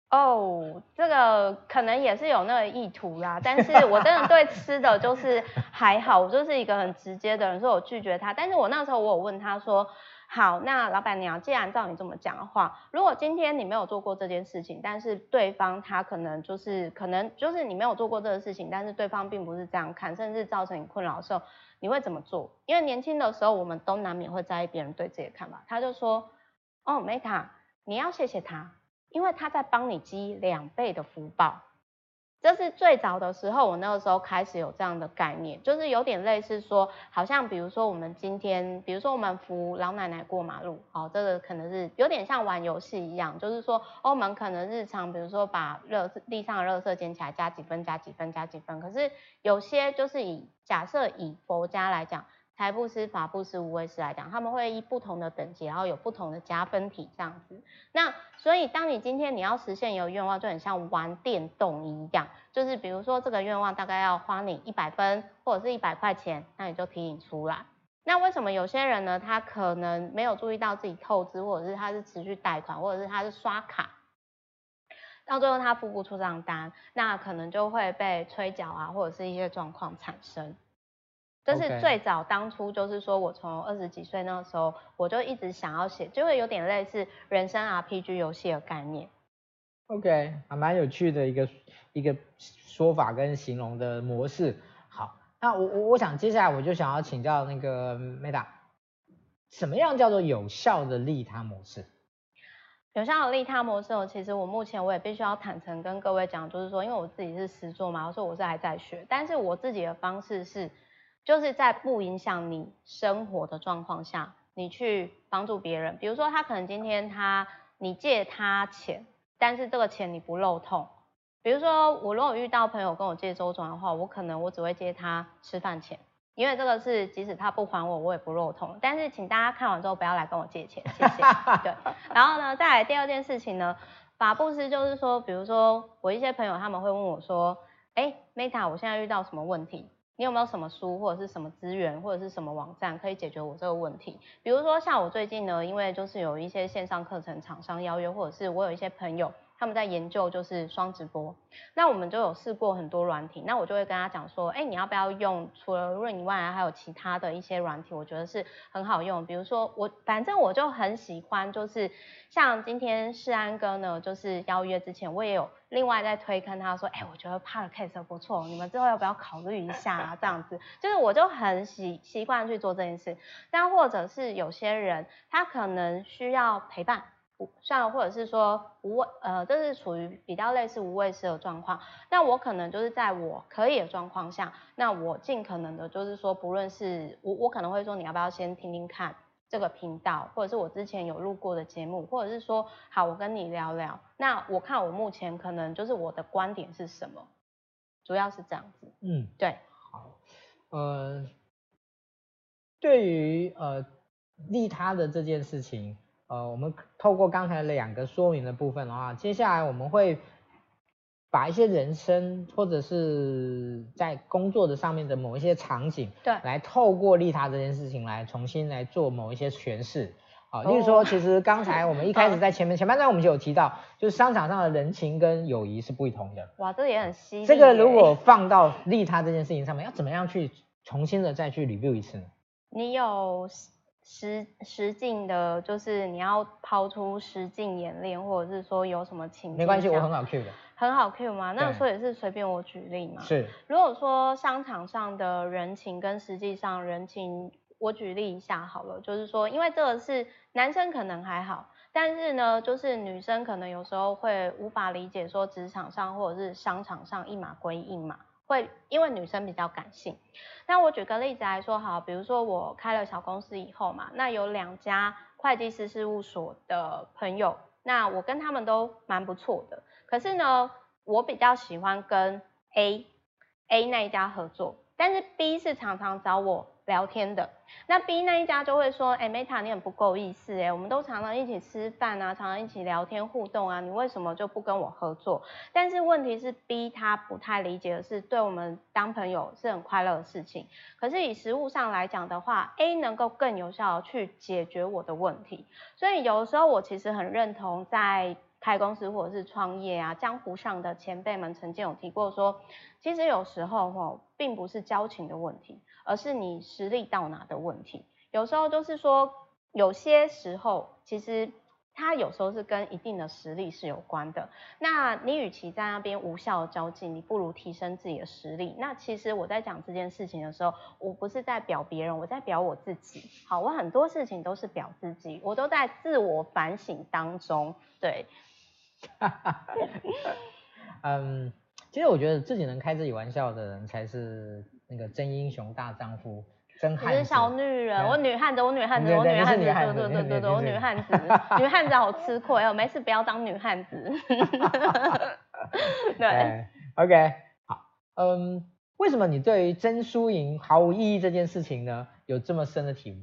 [SPEAKER 2] 哦，这个可能也是有那个意图啦，但是我真的对吃的就是还好，我就是一个很直接的人，所以我拒绝他。但是我那时候我有问他说。好，那老板娘，既然照你这么讲的话，如果今天你没有做过这件事情，但是对方他可能就是可能就是你没有做过这个事情，但是对方并不是这样看，甚至造成你困扰的时候，你会怎么做？因为年轻的时候，我们都难免会在意别人对自己的看法。他就说，哦，Meta，你要谢谢他，因为他在帮你积两倍的福报。这是最早的时候，我那个时候开始有这样的概念，就是有点类似说，好像比如说我们今天，比如说我们扶老奶奶过马路，好，这个可能是有点像玩游戏一样，就是说，我们可能日常，比如说把垃地上的热色捡起来，加几分，加几分，加几分。可是有些就是以假设以佛家来讲。财布施、法布施、无畏施来讲，他们会依不同的等级，然后有不同的加分体这样子。那所以，当你今天你要实现一个愿望，就很像玩电动一样，就是比如说这个愿望大概要花你一百分或者是一百块钱，那你就提醒出来。那为什么有些人呢，他可能没有注意到自己透支，或者是他是持续贷款，或者是他是刷卡，到最后他付不出账单，那可能就会被催缴啊，或者是一些状况产生。这是最早当初，就是说我从二十几岁那个时候，我就一直想要写，就会有点类似人生 RPG 游戏的概念。
[SPEAKER 1] OK，还蛮有趣的一个一个说法跟形容的模式。好，那我我我想接下来我就想要请教那个 Meta，什么样叫做有效的利他模式？
[SPEAKER 2] 有效的利他模式，其实我目前我也必须要坦诚跟各位讲，就是说，因为我自己是实作嘛，所以我是还在学，但是我自己的方式是。就是在不影响你生活的状况下，你去帮助别人。比如说，他可能今天他你借他钱，但是这个钱你不漏痛。比如说，我如果遇到朋友跟我借周转的话，我可能我只会借他吃饭钱，因为这个是即使他不还我，我也不漏痛。但是请大家看完之后不要来跟我借钱，谢谢。对。然后呢，再来第二件事情呢，法布施就是说，比如说我一些朋友他们会问我说，哎，Meta，我现在遇到什么问题？你有没有什么书或者是什么资源或者是什么网站可以解决我这个问题？比如说像我最近呢，因为就是有一些线上课程厂商邀约，或者是我有一些朋友。他们在研究就是双直播，那我们就有试过很多软体，那我就会跟他讲说，哎，你要不要用除了 Room 以外，还有其他的一些软体，我觉得是很好用。比如说我，反正我就很喜欢，就是像今天世安哥呢，就是邀约之前，我也有另外在推坑他说，哎，我觉得 Podcast 不错，你们之后要不要考虑一下啊？这样子，就是我就很习习惯去做这件事。但或者是有些人，他可能需要陪伴。像或者是说无，呃，这是处于比较类似无畏式的状况。那我可能就是在我可以的状况下，那我尽可能的，就是说，不论是我，我可能会说，你要不要先听听看这个频道，或者是我之前有录过的节目，或者是说，好，我跟你聊聊。那我看我目前可能就是我的观点是什么，主要是这样子。
[SPEAKER 1] 嗯，
[SPEAKER 2] 对。
[SPEAKER 1] 好，呃，对于呃利他的这件事情。呃，我们透过刚才两个说明的部分的话，接下来我们会把一些人生或者是在工作的上面的某一些场景，
[SPEAKER 2] 对，
[SPEAKER 1] 来透过利他这件事情来重新来做某一些诠释。好，例如说，其实刚才我们一开始在前面前半段我们就有提到，就是商场上的人情跟友谊是不同的。
[SPEAKER 2] 哇，这也很犀利。
[SPEAKER 1] 这个如果放到利他这件事情上面，要怎么样去重新的再去 review 一次呢？
[SPEAKER 2] 你有。实实境的，就是你要抛出实境演练，或者是说有什么情境？
[SPEAKER 1] 没关系，我很好 Q 的。
[SPEAKER 2] 很好 Q 吗？那所以是随便我举例嘛。
[SPEAKER 1] 是。
[SPEAKER 2] 如果说商场上的人情跟实际上人情，我举例一下好了，就是说，因为这个是男生可能还好，但是呢，就是女生可能有时候会无法理解说职场上或者是商场上一码归一码。会，因为女生比较感性。那我举个例子来说，好，比如说我开了小公司以后嘛，那有两家会计师事务所的朋友，那我跟他们都蛮不错的。可是呢，我比较喜欢跟 A A 那一家合作，但是 B 是常常找我聊天的。那 B 那一家就会说，哎，Meta 你很不够意思哎，我们都常常一起吃饭啊，常常一起聊天互动啊，你为什么就不跟我合作？但是问题是 B 他不太理解的是，对我们当朋友是很快乐的事情。可是以实务上来讲的话，A 能够更有效的去解决我的问题。所以有的时候我其实很认同在开公司或者是创业啊，江湖上的前辈们曾经有提过说，其实有时候吼，并不是交情的问题。而是你实力到哪的问题，有时候就是说，有些时候其实它有时候是跟一定的实力是有关的。那你与其在那边无效的交际，你不如提升自己的实力。那其实我在讲这件事情的时候，我不是在表别人，我在表我自己。好，我很多事情都是表自己，我都在自我反省当中。对，
[SPEAKER 1] 嗯。其实我觉得自己能开自己玩笑的人才是那个真英雄大丈夫。真汉子，
[SPEAKER 2] 是小女人，我女汉子，我女汉子，我女汉子，对对对对对，我女汉子，女汉子好吃亏哦，没事不要当女汉子。对
[SPEAKER 1] ，OK，好，嗯，为什么你对于真输赢毫无意义这件事情呢，有这么深的体悟？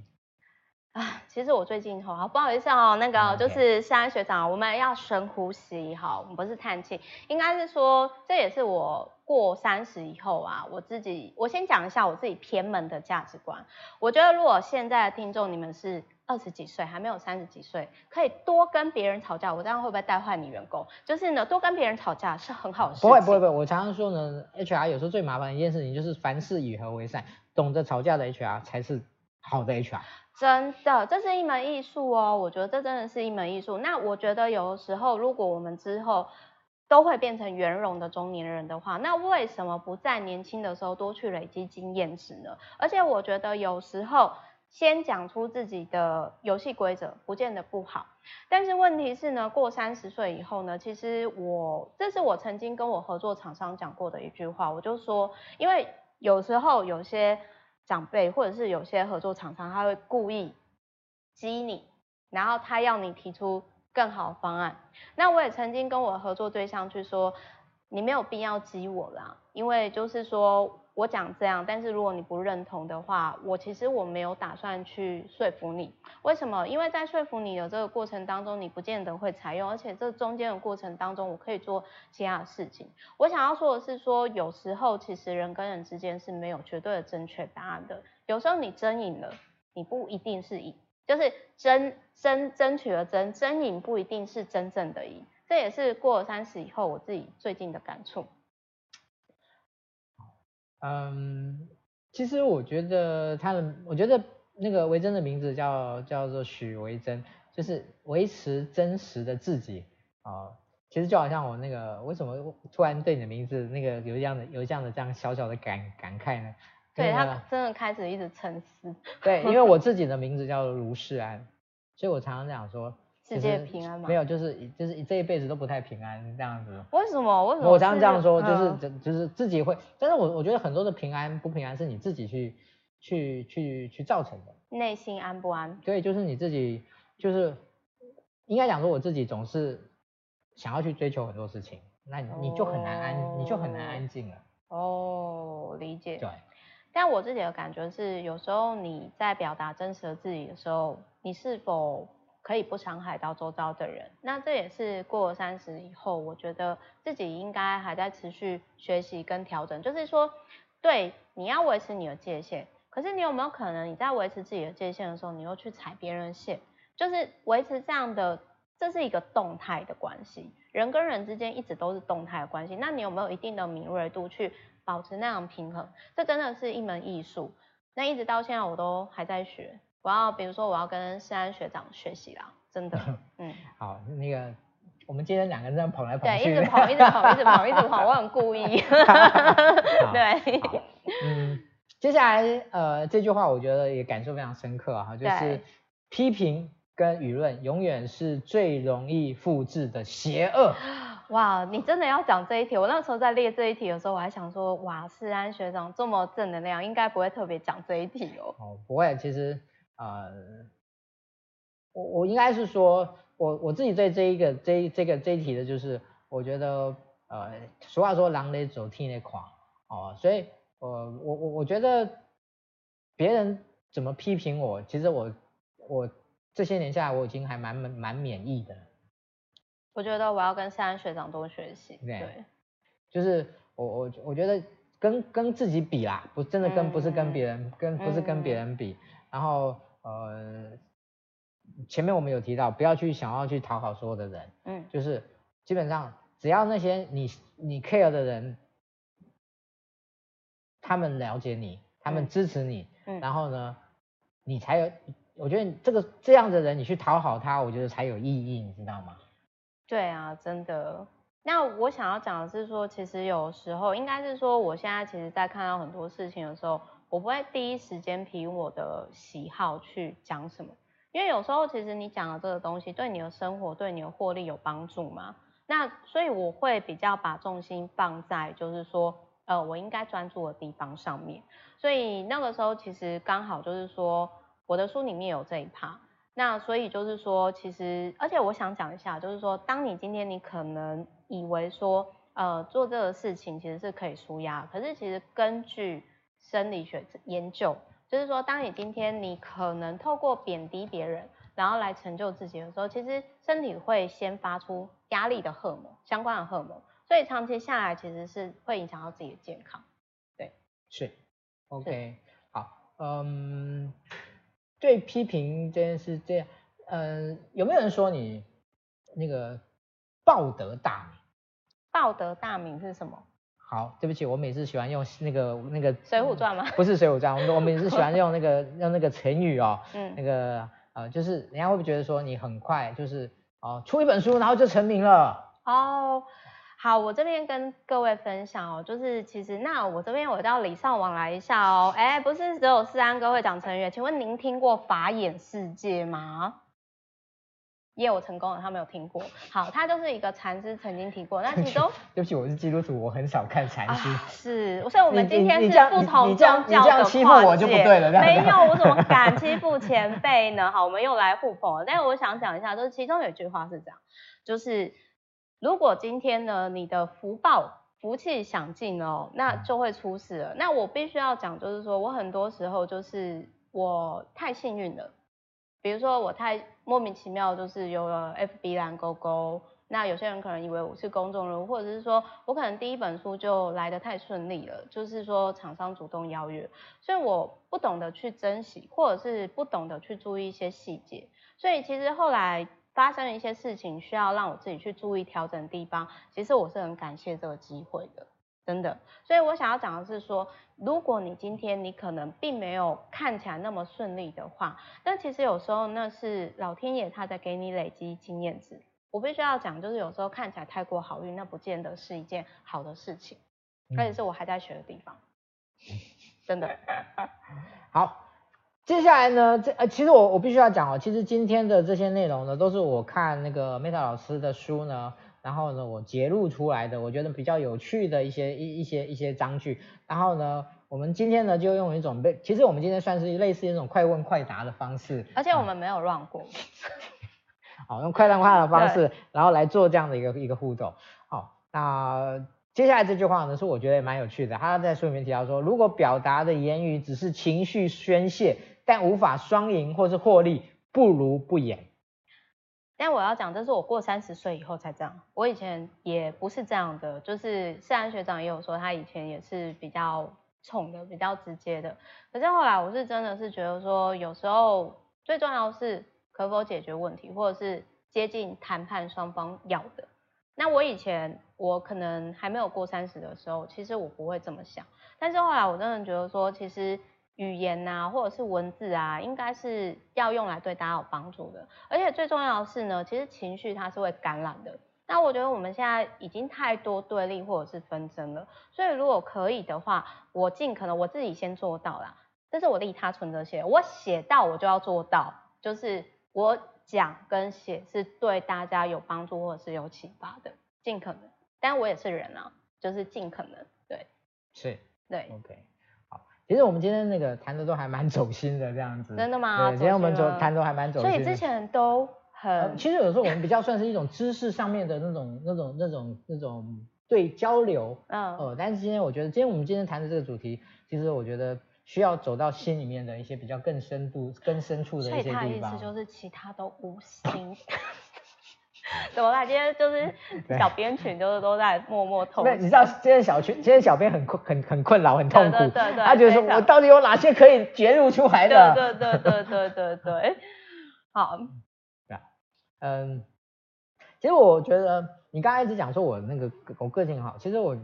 [SPEAKER 2] 啊，其实我最近哈，不好意思哦，那个就是谢安学长，我们要深呼吸哈，我们不是叹气，应该是说这也是我过三十以后啊，我自己我先讲一下我自己偏门的价值观。我觉得如果现在的听众你们是二十几岁，还没有三十几岁，可以多跟别人吵架。我这样会不会带坏你员工？就是呢，多跟别人吵架是很好的事情。
[SPEAKER 1] 不会不会不会，我常常说呢，HR 有时候最麻烦的一件事情就是凡事以和为善，懂得吵架的 HR 才是好的 HR。
[SPEAKER 2] 真的，这是一门艺术哦。我觉得这真的是一门艺术。那我觉得有的时候，如果我们之后都会变成圆融的中年人的话，那为什么不在年轻的时候多去累积经验值呢？而且我觉得有时候先讲出自己的游戏规则，不见得不好。但是问题是呢，过三十岁以后呢，其实我这是我曾经跟我合作厂商讲过的一句话，我就说，因为有时候有些。长辈或者是有些合作厂商，他会故意激你，然后他要你提出更好的方案。那我也曾经跟我合作对象去说，你没有必要激我啦，因为就是说。我讲这样，但是如果你不认同的话，我其实我没有打算去说服你。为什么？因为在说服你的这个过程当中，你不见得会采用，而且这中间的过程当中，我可以做其他的事情。我想要说的是说，有时候其实人跟人之间是没有绝对的正确答案的。有时候你争赢了，你不一定是赢，就是争争争取了争争赢不一定是真正的赢。这也是过了三十以后我自己最近的感触。
[SPEAKER 1] 嗯，其实我觉得他的，我觉得那个维珍的名字叫叫做许维珍，就是维持真实的自己啊、哦。其实就好像我那个为什么突然对你的名字那个有这样的有这样的这样小小的感感慨呢？
[SPEAKER 2] 对，他真的开始一直沉思。
[SPEAKER 1] 对，因为 我自己的名字叫做卢世安，所以我常常讲说。
[SPEAKER 2] 世界平安吗？
[SPEAKER 1] 没有，就是就是这一辈子都不太平安这样子。
[SPEAKER 2] 为什么？为什么？
[SPEAKER 1] 我常常这样说，就是就是自己会，但是我我觉得很多的平安不平安是你自己去去去去造成的。
[SPEAKER 2] 内心安不安？
[SPEAKER 1] 对，就是你自己，就是应该讲说我自己总是想要去追求很多事情，那你就很难安，哦、你就很难安静了。
[SPEAKER 2] 哦，理解。
[SPEAKER 1] 对。
[SPEAKER 2] 但我自己的感觉是，有时候你在表达真实的自己的时候，你是否？可以不伤害到周遭的人，那这也是过了三十以后，我觉得自己应该还在持续学习跟调整。就是说，对，你要维持你的界限，可是你有没有可能你在维持自己的界限的时候，你又去踩别人的线？就是维持这样的，这是一个动态的关系，人跟人之间一直都是动态的关系。那你有没有一定的敏锐度去保持那样平衡？这真的是一门艺术。那一直到现在我都还在学。我要比如说，我要跟世安学长学习啦，真的，嗯，
[SPEAKER 1] 好，那个我们今天两个人这样跑来跑去，
[SPEAKER 2] 对，一直 跑，一直跑，一直跑，一直跑，我很故意，对，
[SPEAKER 1] 嗯，接下来呃这句话我觉得也感受非常深刻哈，就是批评跟舆论永远是最容易复制的邪恶。
[SPEAKER 2] 哇，你真的要讲这一题？我那时候在列这一题的时候，我还想说，哇，世安学长这么正能量，应该不会特别讲这一题哦。
[SPEAKER 1] 哦，不会，其实。呃，我我应该是说，我我自己对这一个这一这个这一题的，就是我觉得，呃，俗话说狼得走，天得垮，哦，所以，呃，我我我觉得别人怎么批评我，其实我我这些年下来，我已经还蛮蛮蛮免疫的。
[SPEAKER 2] 我觉得我要跟夏安学长多学习。
[SPEAKER 1] 对，对就是我我我觉得跟跟自己比啦，不真的跟不是跟别人、嗯、跟不是跟别人比，嗯、然后。呃，前面我们有提到，不要去想要去讨好所有的人，嗯，就是基本上只要那些你你 care 的人，他们了解你，他们支持你，嗯，然后呢，你才有，我觉得这个这样的人，你去讨好他，我觉得才有意义，你知道吗？
[SPEAKER 2] 对啊，真的。那我想要讲的是说，其实有时候应该是说，我现在其实在看到很多事情的时候。我不会第一时间凭我的喜好去讲什么，因为有时候其实你讲的这个东西对你的生活、对你的获利有帮助吗？那所以我会比较把重心放在就是说，呃，我应该专注的地方上面。所以那个时候其实刚好就是说，我的书里面有这一趴。那所以就是说，其实而且我想讲一下，就是说，当你今天你可能以为说，呃，做这个事情其实是可以舒压，可是其实根据生理学研究，就是说，当你今天你可能透过贬低别人，然后来成就自己的时候，其实身体会先发出压力的荷尔蒙，相关的荷尔蒙，所以长期下来其实是会影响到自己的健康。对，
[SPEAKER 1] 是，OK，好，嗯，对批评这件事这样，嗯，有没有人说你那个道德大名？
[SPEAKER 2] 报得大名是什么？
[SPEAKER 1] 好，对不起，我每次喜欢用那个那个《
[SPEAKER 2] 水浒传》吗？
[SPEAKER 1] 不是《水浒传》，我我每次喜欢用那个用那个成语哦，嗯，那个呃，就是人家会不会觉得说你很快就是哦出一本书然后就成名了？
[SPEAKER 2] 哦，好，我这边跟各位分享哦，就是其实那我这边我要礼尚往来一下哦，哎，不是只有四安哥会讲成语，请问您听过法眼世界吗？业务成功了，他没有听过。好，他就是一个禅师曾经提过。那其中，
[SPEAKER 1] 对不起，我是基督徒，我很少看禅师。
[SPEAKER 2] 啊、是，所以我们今天是不同宗教的跨界。
[SPEAKER 1] 你这样欺负我就不对了。
[SPEAKER 2] 没有，我怎么敢 欺负前辈呢？好，我们又来互捧了。但是我想讲一下，就是其中有一句话是这样，就是如果今天呢，你的福报福气享尽哦，那就会出事了。那我必须要讲，就是说我很多时候就是我太幸运了。比如说我太莫名其妙，就是有了 FB 蓝勾勾，那有些人可能以为我是公众人物，或者是说我可能第一本书就来得太顺利了，就是说厂商主动邀约，所以我不懂得去珍惜，或者是不懂得去注意一些细节，所以其实后来发生了一些事情，需要让我自己去注意调整地方，其实我是很感谢这个机会的。真的，所以我想要讲的是说，如果你今天你可能并没有看起来那么顺利的话，但其实有时候那是老天爷他在给你累积经验值。我必须要讲，就是有时候看起来太过好运，那不见得是一件好的事情，而且是我还在学的地方。真的。
[SPEAKER 1] 好，接下来呢，这呃，其实我我必须要讲哦，其实今天的这些内容呢，都是我看那个 Meta 老师的书呢。然后呢，我截录出来的，我觉得比较有趣的一些一一些一些章句。然后呢，我们今天呢就用一种被，其实我们今天算是类似一种快问快答的方式。
[SPEAKER 2] 而且我们没有乱过。
[SPEAKER 1] 好，用快问快答的方式，然后来做这样的一个一个互动。好，那接下来这句话呢，是我觉得也蛮有趣的。他在书里面提到说，如果表达的言语只是情绪宣泄，但无法双赢或是获利，不如不言。
[SPEAKER 2] 但我要讲，这是我过三十岁以后才这样。我以前也不是这样的，就是世安学长也有说，他以前也是比较冲的，比较直接的。可是后来我是真的是觉得说，有时候最重要是可否解决问题，或者是接近谈判双方要的。那我以前我可能还没有过三十的时候，其实我不会这么想。但是后来我真的觉得说，其实。语言啊，或者是文字啊，应该是要用来对大家有帮助的。而且最重要的是呢，其实情绪它是会感染的。那我觉得我们现在已经太多对立或者是纷争了，所以如果可以的话，我尽可能我自己先做到啦。这是我利他存折写，我写到我就要做到，就是我讲跟写是对大家有帮助或者是有启发的，尽可能。但我也是人啊，就是尽可能，对，
[SPEAKER 1] 是，
[SPEAKER 2] 对
[SPEAKER 1] ，OK。其实我们今天那个谈的都还蛮走心的这样子，
[SPEAKER 2] 真的吗？
[SPEAKER 1] 对，今天我们走谈的还蛮走心的。
[SPEAKER 2] 所以之前都很、呃，
[SPEAKER 1] 其实有时候我们比较算是一种知识上面的那种、那种、那种、那种对交流，嗯，呃，但是今天我觉得，今天我们今天谈的这个主题，其实我觉得需要走到心里面的一些比较更深度、更深处的一些地方。所以他
[SPEAKER 2] 意思就是其他都无心。怎么办？今天就是小编群，就是都在默默痛那。
[SPEAKER 1] 你知道今天小群，今天小编很困，很很困扰，很痛苦。
[SPEAKER 2] 对对对，对。
[SPEAKER 1] 他觉得说，我到底有哪些可以截录出来的？
[SPEAKER 2] 对对对对对对对。好。
[SPEAKER 1] 嗯，其实我觉得你刚才一直讲说我那个我个性很好，其实我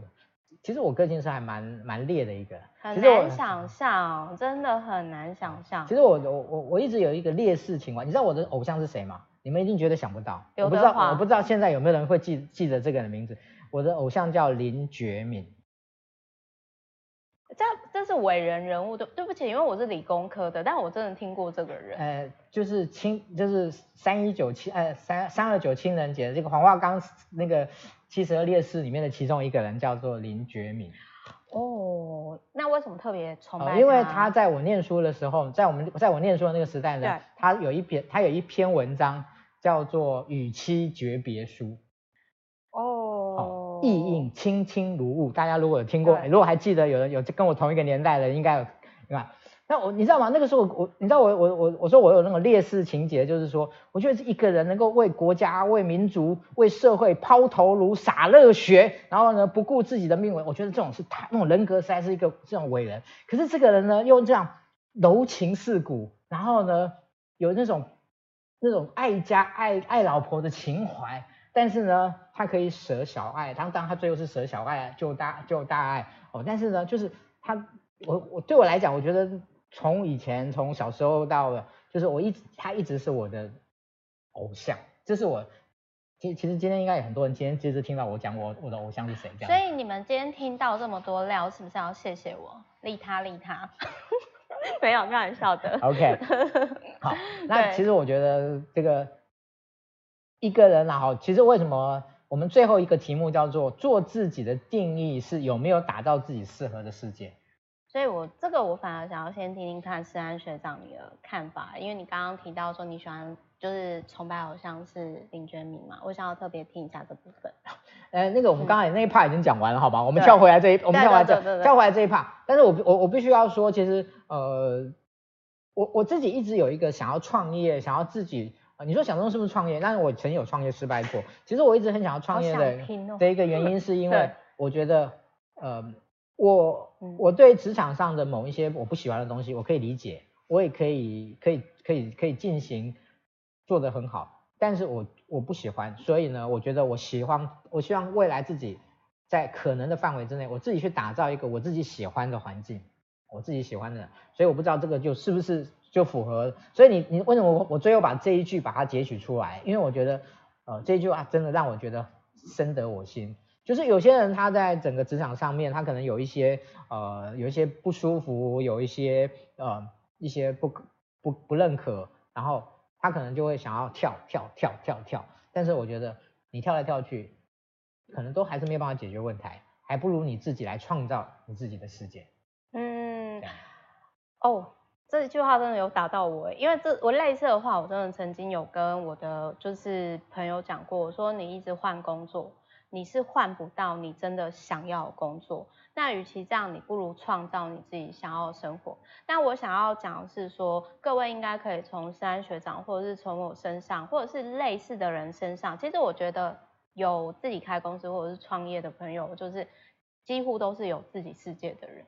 [SPEAKER 1] 其实我个性是还蛮蛮烈的一个。
[SPEAKER 2] 很难想象，真的很难想象。
[SPEAKER 1] 其实我我我我一直有一个劣势情况，你知道我的偶像是谁吗？你们一定觉得想不到，我不知道，我不知道现在有没有人会记记得这个人的名字。我的偶像叫林觉敏，
[SPEAKER 2] 这这是伟人人物，对对不起，因为我是理工科的，但我真的听过这个人。
[SPEAKER 1] 呃，就是清，就是三一九七，呃，三三二九情人节，这个黄花岗那个七十二烈士里面的其中一个人叫做林觉敏。
[SPEAKER 2] 哦，那为什么特别崇拜他？
[SPEAKER 1] 因为他在我念书的时候，在我们在我念书的那个时代呢，他有一篇他有一篇文章叫做《与妻诀别书》。哦，意映卿卿如晤。大家如果有听过，如果还记得有人有跟我同一个年代的，应该有对吧？那我你知道吗？那个时候我你知道我我我我说我有那种烈士情节，就是说我觉得是一个人能够为国家、为民族、为社会抛头颅、洒热血，然后呢不顾自己的命运，我觉得这种是他那种人格实在是一个这种伟人。可是这个人呢，又这样柔情似骨，然后呢有那种那种爱家爱爱老婆的情怀，但是呢他可以舍小爱，当当他最后是舍小爱救大救大爱哦，但是呢就是他我我对我来讲，我觉得。从以前从小时候到了，就是我一直他一直是我的偶像，这是我其其实今天应该有很多人今天其实听到我讲我我的偶像是谁这样。
[SPEAKER 2] 所以你们今天听到这么多料，是不是要谢谢我利他利他？没有开玩笑的。
[SPEAKER 1] OK，好，那其实我觉得这个一个人然后其实为什么我们最后一个题目叫做做自己的定义是有没有打造自己适合的世界？
[SPEAKER 2] 所以我，我这个我反而想要先听听看思安学长你的看法，因为你刚刚提到说你喜欢就是崇拜偶像是林觉民嘛，我想要特别听一下这部分。
[SPEAKER 1] 呃，那个我们刚才那一 part 已经讲完了，好吧？我们跳回来这一，我们跳回来这，跳回来这一 part。但是我我我必须要说，其实呃，我我自己一直有一个想要创业，想要自己，呃、你说想中是不是创业？但是我曾经有创业失败过。其实我一直很想要创业的，哦、的一个原因是因为 我觉得，呃。我我对职场上的某一些我不喜欢的东西，我可以理解，我也可以可以可以可以进行做得很好，但是我我不喜欢，所以呢，我觉得我喜欢，我希望未来自己在可能的范围之内，我自己去打造一个我自己喜欢的环境，我自己喜欢的，所以我不知道这个就是不是就符合，所以你你为什么我我最后把这一句把它截取出来？因为我觉得呃这一句话真的让我觉得深得我心。就是有些人他在整个职场上面，他可能有一些呃有一些不舒服，有一些呃一些不不不认可，然后他可能就会想要跳跳跳跳跳，但是我觉得你跳来跳去，可能都还是没有办法解决问题，还不如你自己来创造你自己的世界。嗯，
[SPEAKER 2] 哦，这句话真的有打到我，因为这我类似的话，我真的曾经有跟我的就是朋友讲过，我说你一直换工作。你是换不到你真的想要的工作，那与其这样，你不如创造你自己想要的生活。但我想要讲的是说，各位应该可以从思安学长，或者是从我身上，或者是类似的人身上，其实我觉得有自己开公司或者是创业的朋友，就是几乎都是有自己世界的人。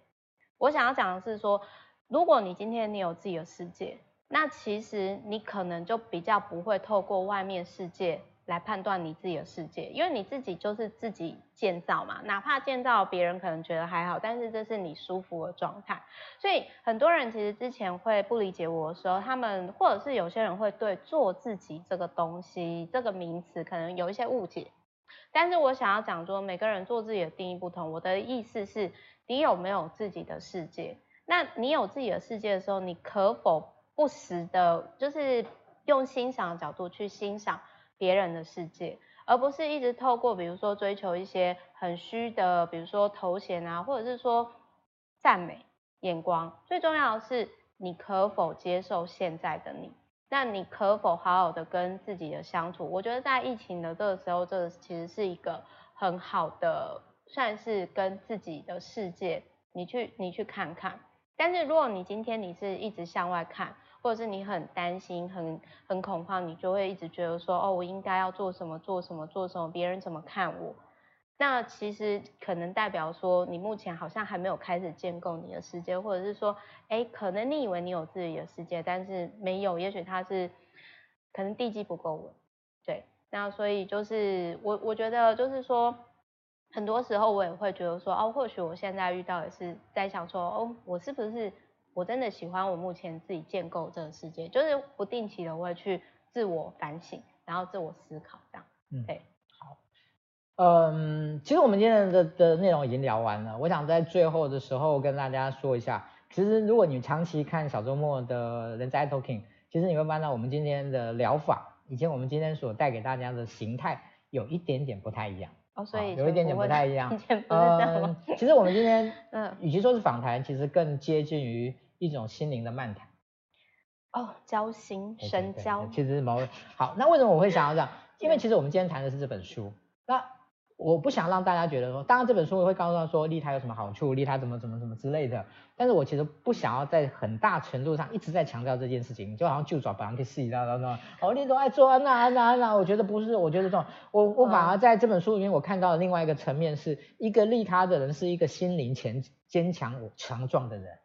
[SPEAKER 2] 我想要讲的是说，如果你今天你有自己的世界，那其实你可能就比较不会透过外面世界。来判断你自己的世界，因为你自己就是自己建造嘛，哪怕建造别人可能觉得还好，但是这是你舒服的状态。所以很多人其实之前会不理解我的时候，他们或者是有些人会对做自己这个东西这个名词可能有一些误解。但是我想要讲说，每个人做自己的定义不同。我的意思是，你有没有自己的世界？那你有自己的世界的时候，你可否不时的，就是用欣赏的角度去欣赏？别人的世界，而不是一直透过比如说追求一些很虚的，比如说头衔啊，或者是说赞美眼光。最重要的是，你可否接受现在的你？那你可否好好的跟自己的相处？我觉得在疫情的这个时候，这个其实是一个很好的，算是跟自己的世界，你去你去看看。但是如果你今天你是一直向外看，或者是你很担心、很很恐慌，你就会一直觉得说，哦，我应该要做什么、做什么、做什么，别人怎么看我？那其实可能代表说，你目前好像还没有开始建构你的世界，或者是说，哎，可能你以为你有自己的世界，但是没有，也许它是可能地基不够稳。对，那所以就是我我觉得就是说，很多时候我也会觉得说，哦，或许我现在遇到也是在想说，哦，我是不是？我真的喜欢我目前自己建构这个世界，就是不定期的我会去自我反省，然后自我思考这样。嗯，对，
[SPEAKER 1] 好，嗯，其实我们今天的的内容已经聊完了，我想在最后的时候跟大家说一下，其实如果你长期看小周末的人资爱 Talking，其实你会发现我们今天的疗法，以及我们今天所带给大家的形态有一点点不太一样。
[SPEAKER 2] 哦，所以
[SPEAKER 1] 有一点点不太一样。
[SPEAKER 2] 嗯，
[SPEAKER 1] 其实我们今天，嗯，与其说是访谈，其实更接近于一种心灵的漫谈。
[SPEAKER 2] 哦，交心深交。
[SPEAKER 1] 其实毛 好，那为什么我会想要这样？因为其实我们今天谈的是这本书。那我不想让大家觉得说，当然这本书会告诉他说利他有什么好处，利他怎么怎么怎么之类的。但是我其实不想要在很大程度上一直在强调这件事情，就好像就抓把人给洗到了，哦，你都爱做啊那那那，我觉得不是，我觉得这种，我我反而在这本书里面我看到的另外一个层面是，一个利他的人是一个心灵前坚强强壮的人。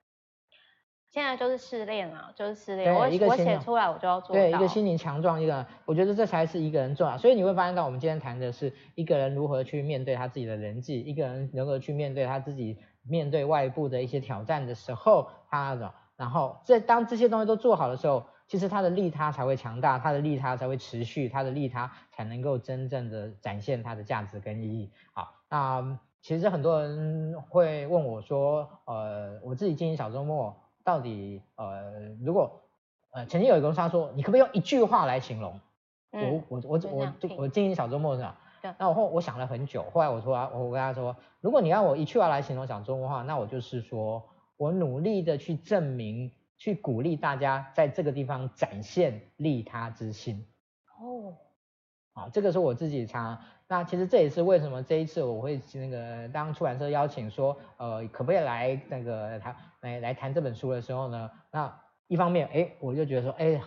[SPEAKER 2] 现在就是试炼啊，就是试炼。我我写出来，我就要做到。
[SPEAKER 1] 对，一个心灵强壮，一个我觉得这才是一个人重要。所以你会发现到，我们今天谈的是一个人如何去面对他自己的人际，一个人如何去面对他自己面对外部的一些挑战的时候，他的然后这当这些东西都做好的时候，其实他的利他才会强大，他的利他才会持续，他的利他才能够真正的展现他的价值跟意义。好，那其实很多人会问我说，呃，我自己经营小周末。到底呃，如果呃，曾经有一个人他说，你可不可以用一句话来形容？嗯、我我我我我经营小周末是吧？那我后我想了很久，后来我说我跟他说，如果你让我一句话来形容小周末的话，那我就是说我努力的去证明，去鼓励大家在这个地方展现利他之心。哦。啊，这个是我自己常。那其实这也是为什么这一次我会那个当出版社邀请说，呃，可不可以来那个谈来来谈这本书的时候呢？那一方面，哎，我就觉得说，哎，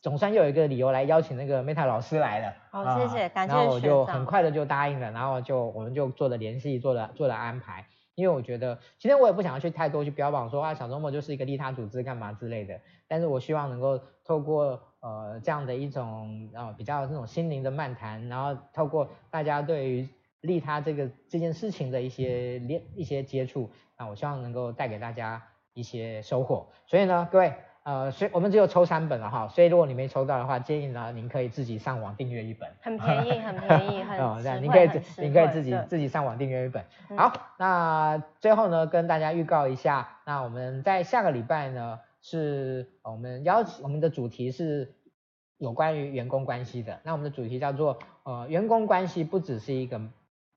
[SPEAKER 1] 总算又有一个理由来邀请那个 Meta 老师来了。
[SPEAKER 2] 好，谢谢，感谢。
[SPEAKER 1] 然后我就很快的就答应了，然后就我们就做了联系，做了做了安排。因为我觉得，其实我也不想要去太多去标榜说啊，小周末就是一个利他组织干嘛之类的。但是我希望能够透过呃这样的一种呃比较这种心灵的漫谈，然后透过大家对于利他这个这件事情的一些连一些接触，那，我希望能够带给大家一些收获。所以呢，各位。呃，所以我们只有抽三本了哈，所以如果你没抽到的话，建议呢，您可以自己上网订阅一本，
[SPEAKER 2] 很便宜，很便宜，很
[SPEAKER 1] 哦，这样您可以自，您可以自己自己上网订阅一本。好，那最后呢，跟大家预告一下，那我们在下个礼拜呢，是我们邀请我们的主题是有关于员工关系的，那我们的主题叫做呃，员工关系不只是一个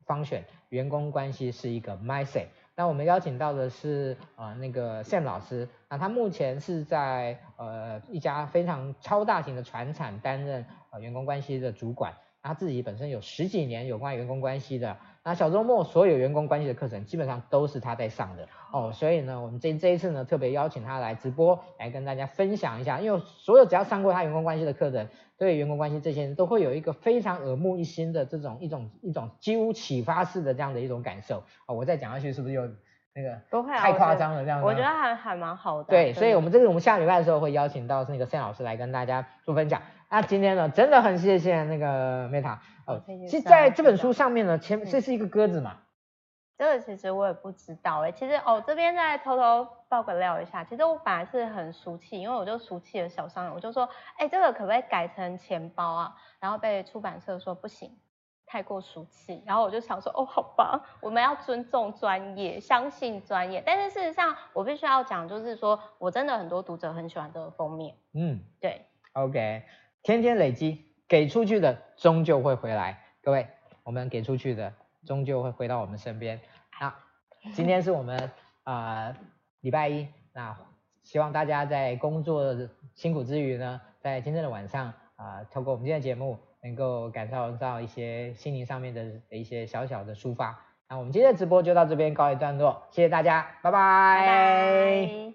[SPEAKER 1] function，员工关系是一个 mindset。那我们邀请到的是呃那个 Sam 老师，那他目前是在呃一家非常超大型的船厂担任呃员工关系的主管，他自己本身有十几年有关员工关系的。那小周末所有员工关系的课程基本上都是他在上的哦，所以呢，我们这这一次呢特别邀请他来直播，来跟大家分享一下，因为所有只要上过他员工关系的课程，对员工关系这些人都会有一个非常耳目一新的这种一种一种几乎启发式的这样的一种感受哦，我再讲下去是不是又那个
[SPEAKER 2] 都会
[SPEAKER 1] 太夸张了这样子？
[SPEAKER 2] 我觉得还还蛮好的。
[SPEAKER 1] 对，所以我们这个我们下礼拜的时候会邀请到那个 Sam 老师来跟大家做分享。那今天呢，真的很谢谢那个 Meta 哦，其实在这本书上面呢，前这是一个鸽子嘛。
[SPEAKER 2] 这个其实我也不知道哎，其实哦这边再偷偷爆个料一下，其实我本来是很俗气，因为我就俗气的小商人，我就说，哎，这个可不可以改成钱包啊？然后被出版社说不行，太过俗气。然后我就想说，哦，好吧，我们要尊重专业，相信专业。但是事实上，我必须要讲，就是说我真的很多读者很喜欢这个封面。嗯，对
[SPEAKER 1] ，OK，天天累积，给出去的终究会回来。各位，我们给出去的。终究会回到我们身边。那今天是我们啊、礼拜一，那希望大家在工作辛苦之余呢，在今天的晚上啊、透过我们今天的节目，能够感受到一些心灵上面的一些小小的抒发。那我们今天的直播就到这边告一段落，谢谢大家，拜拜。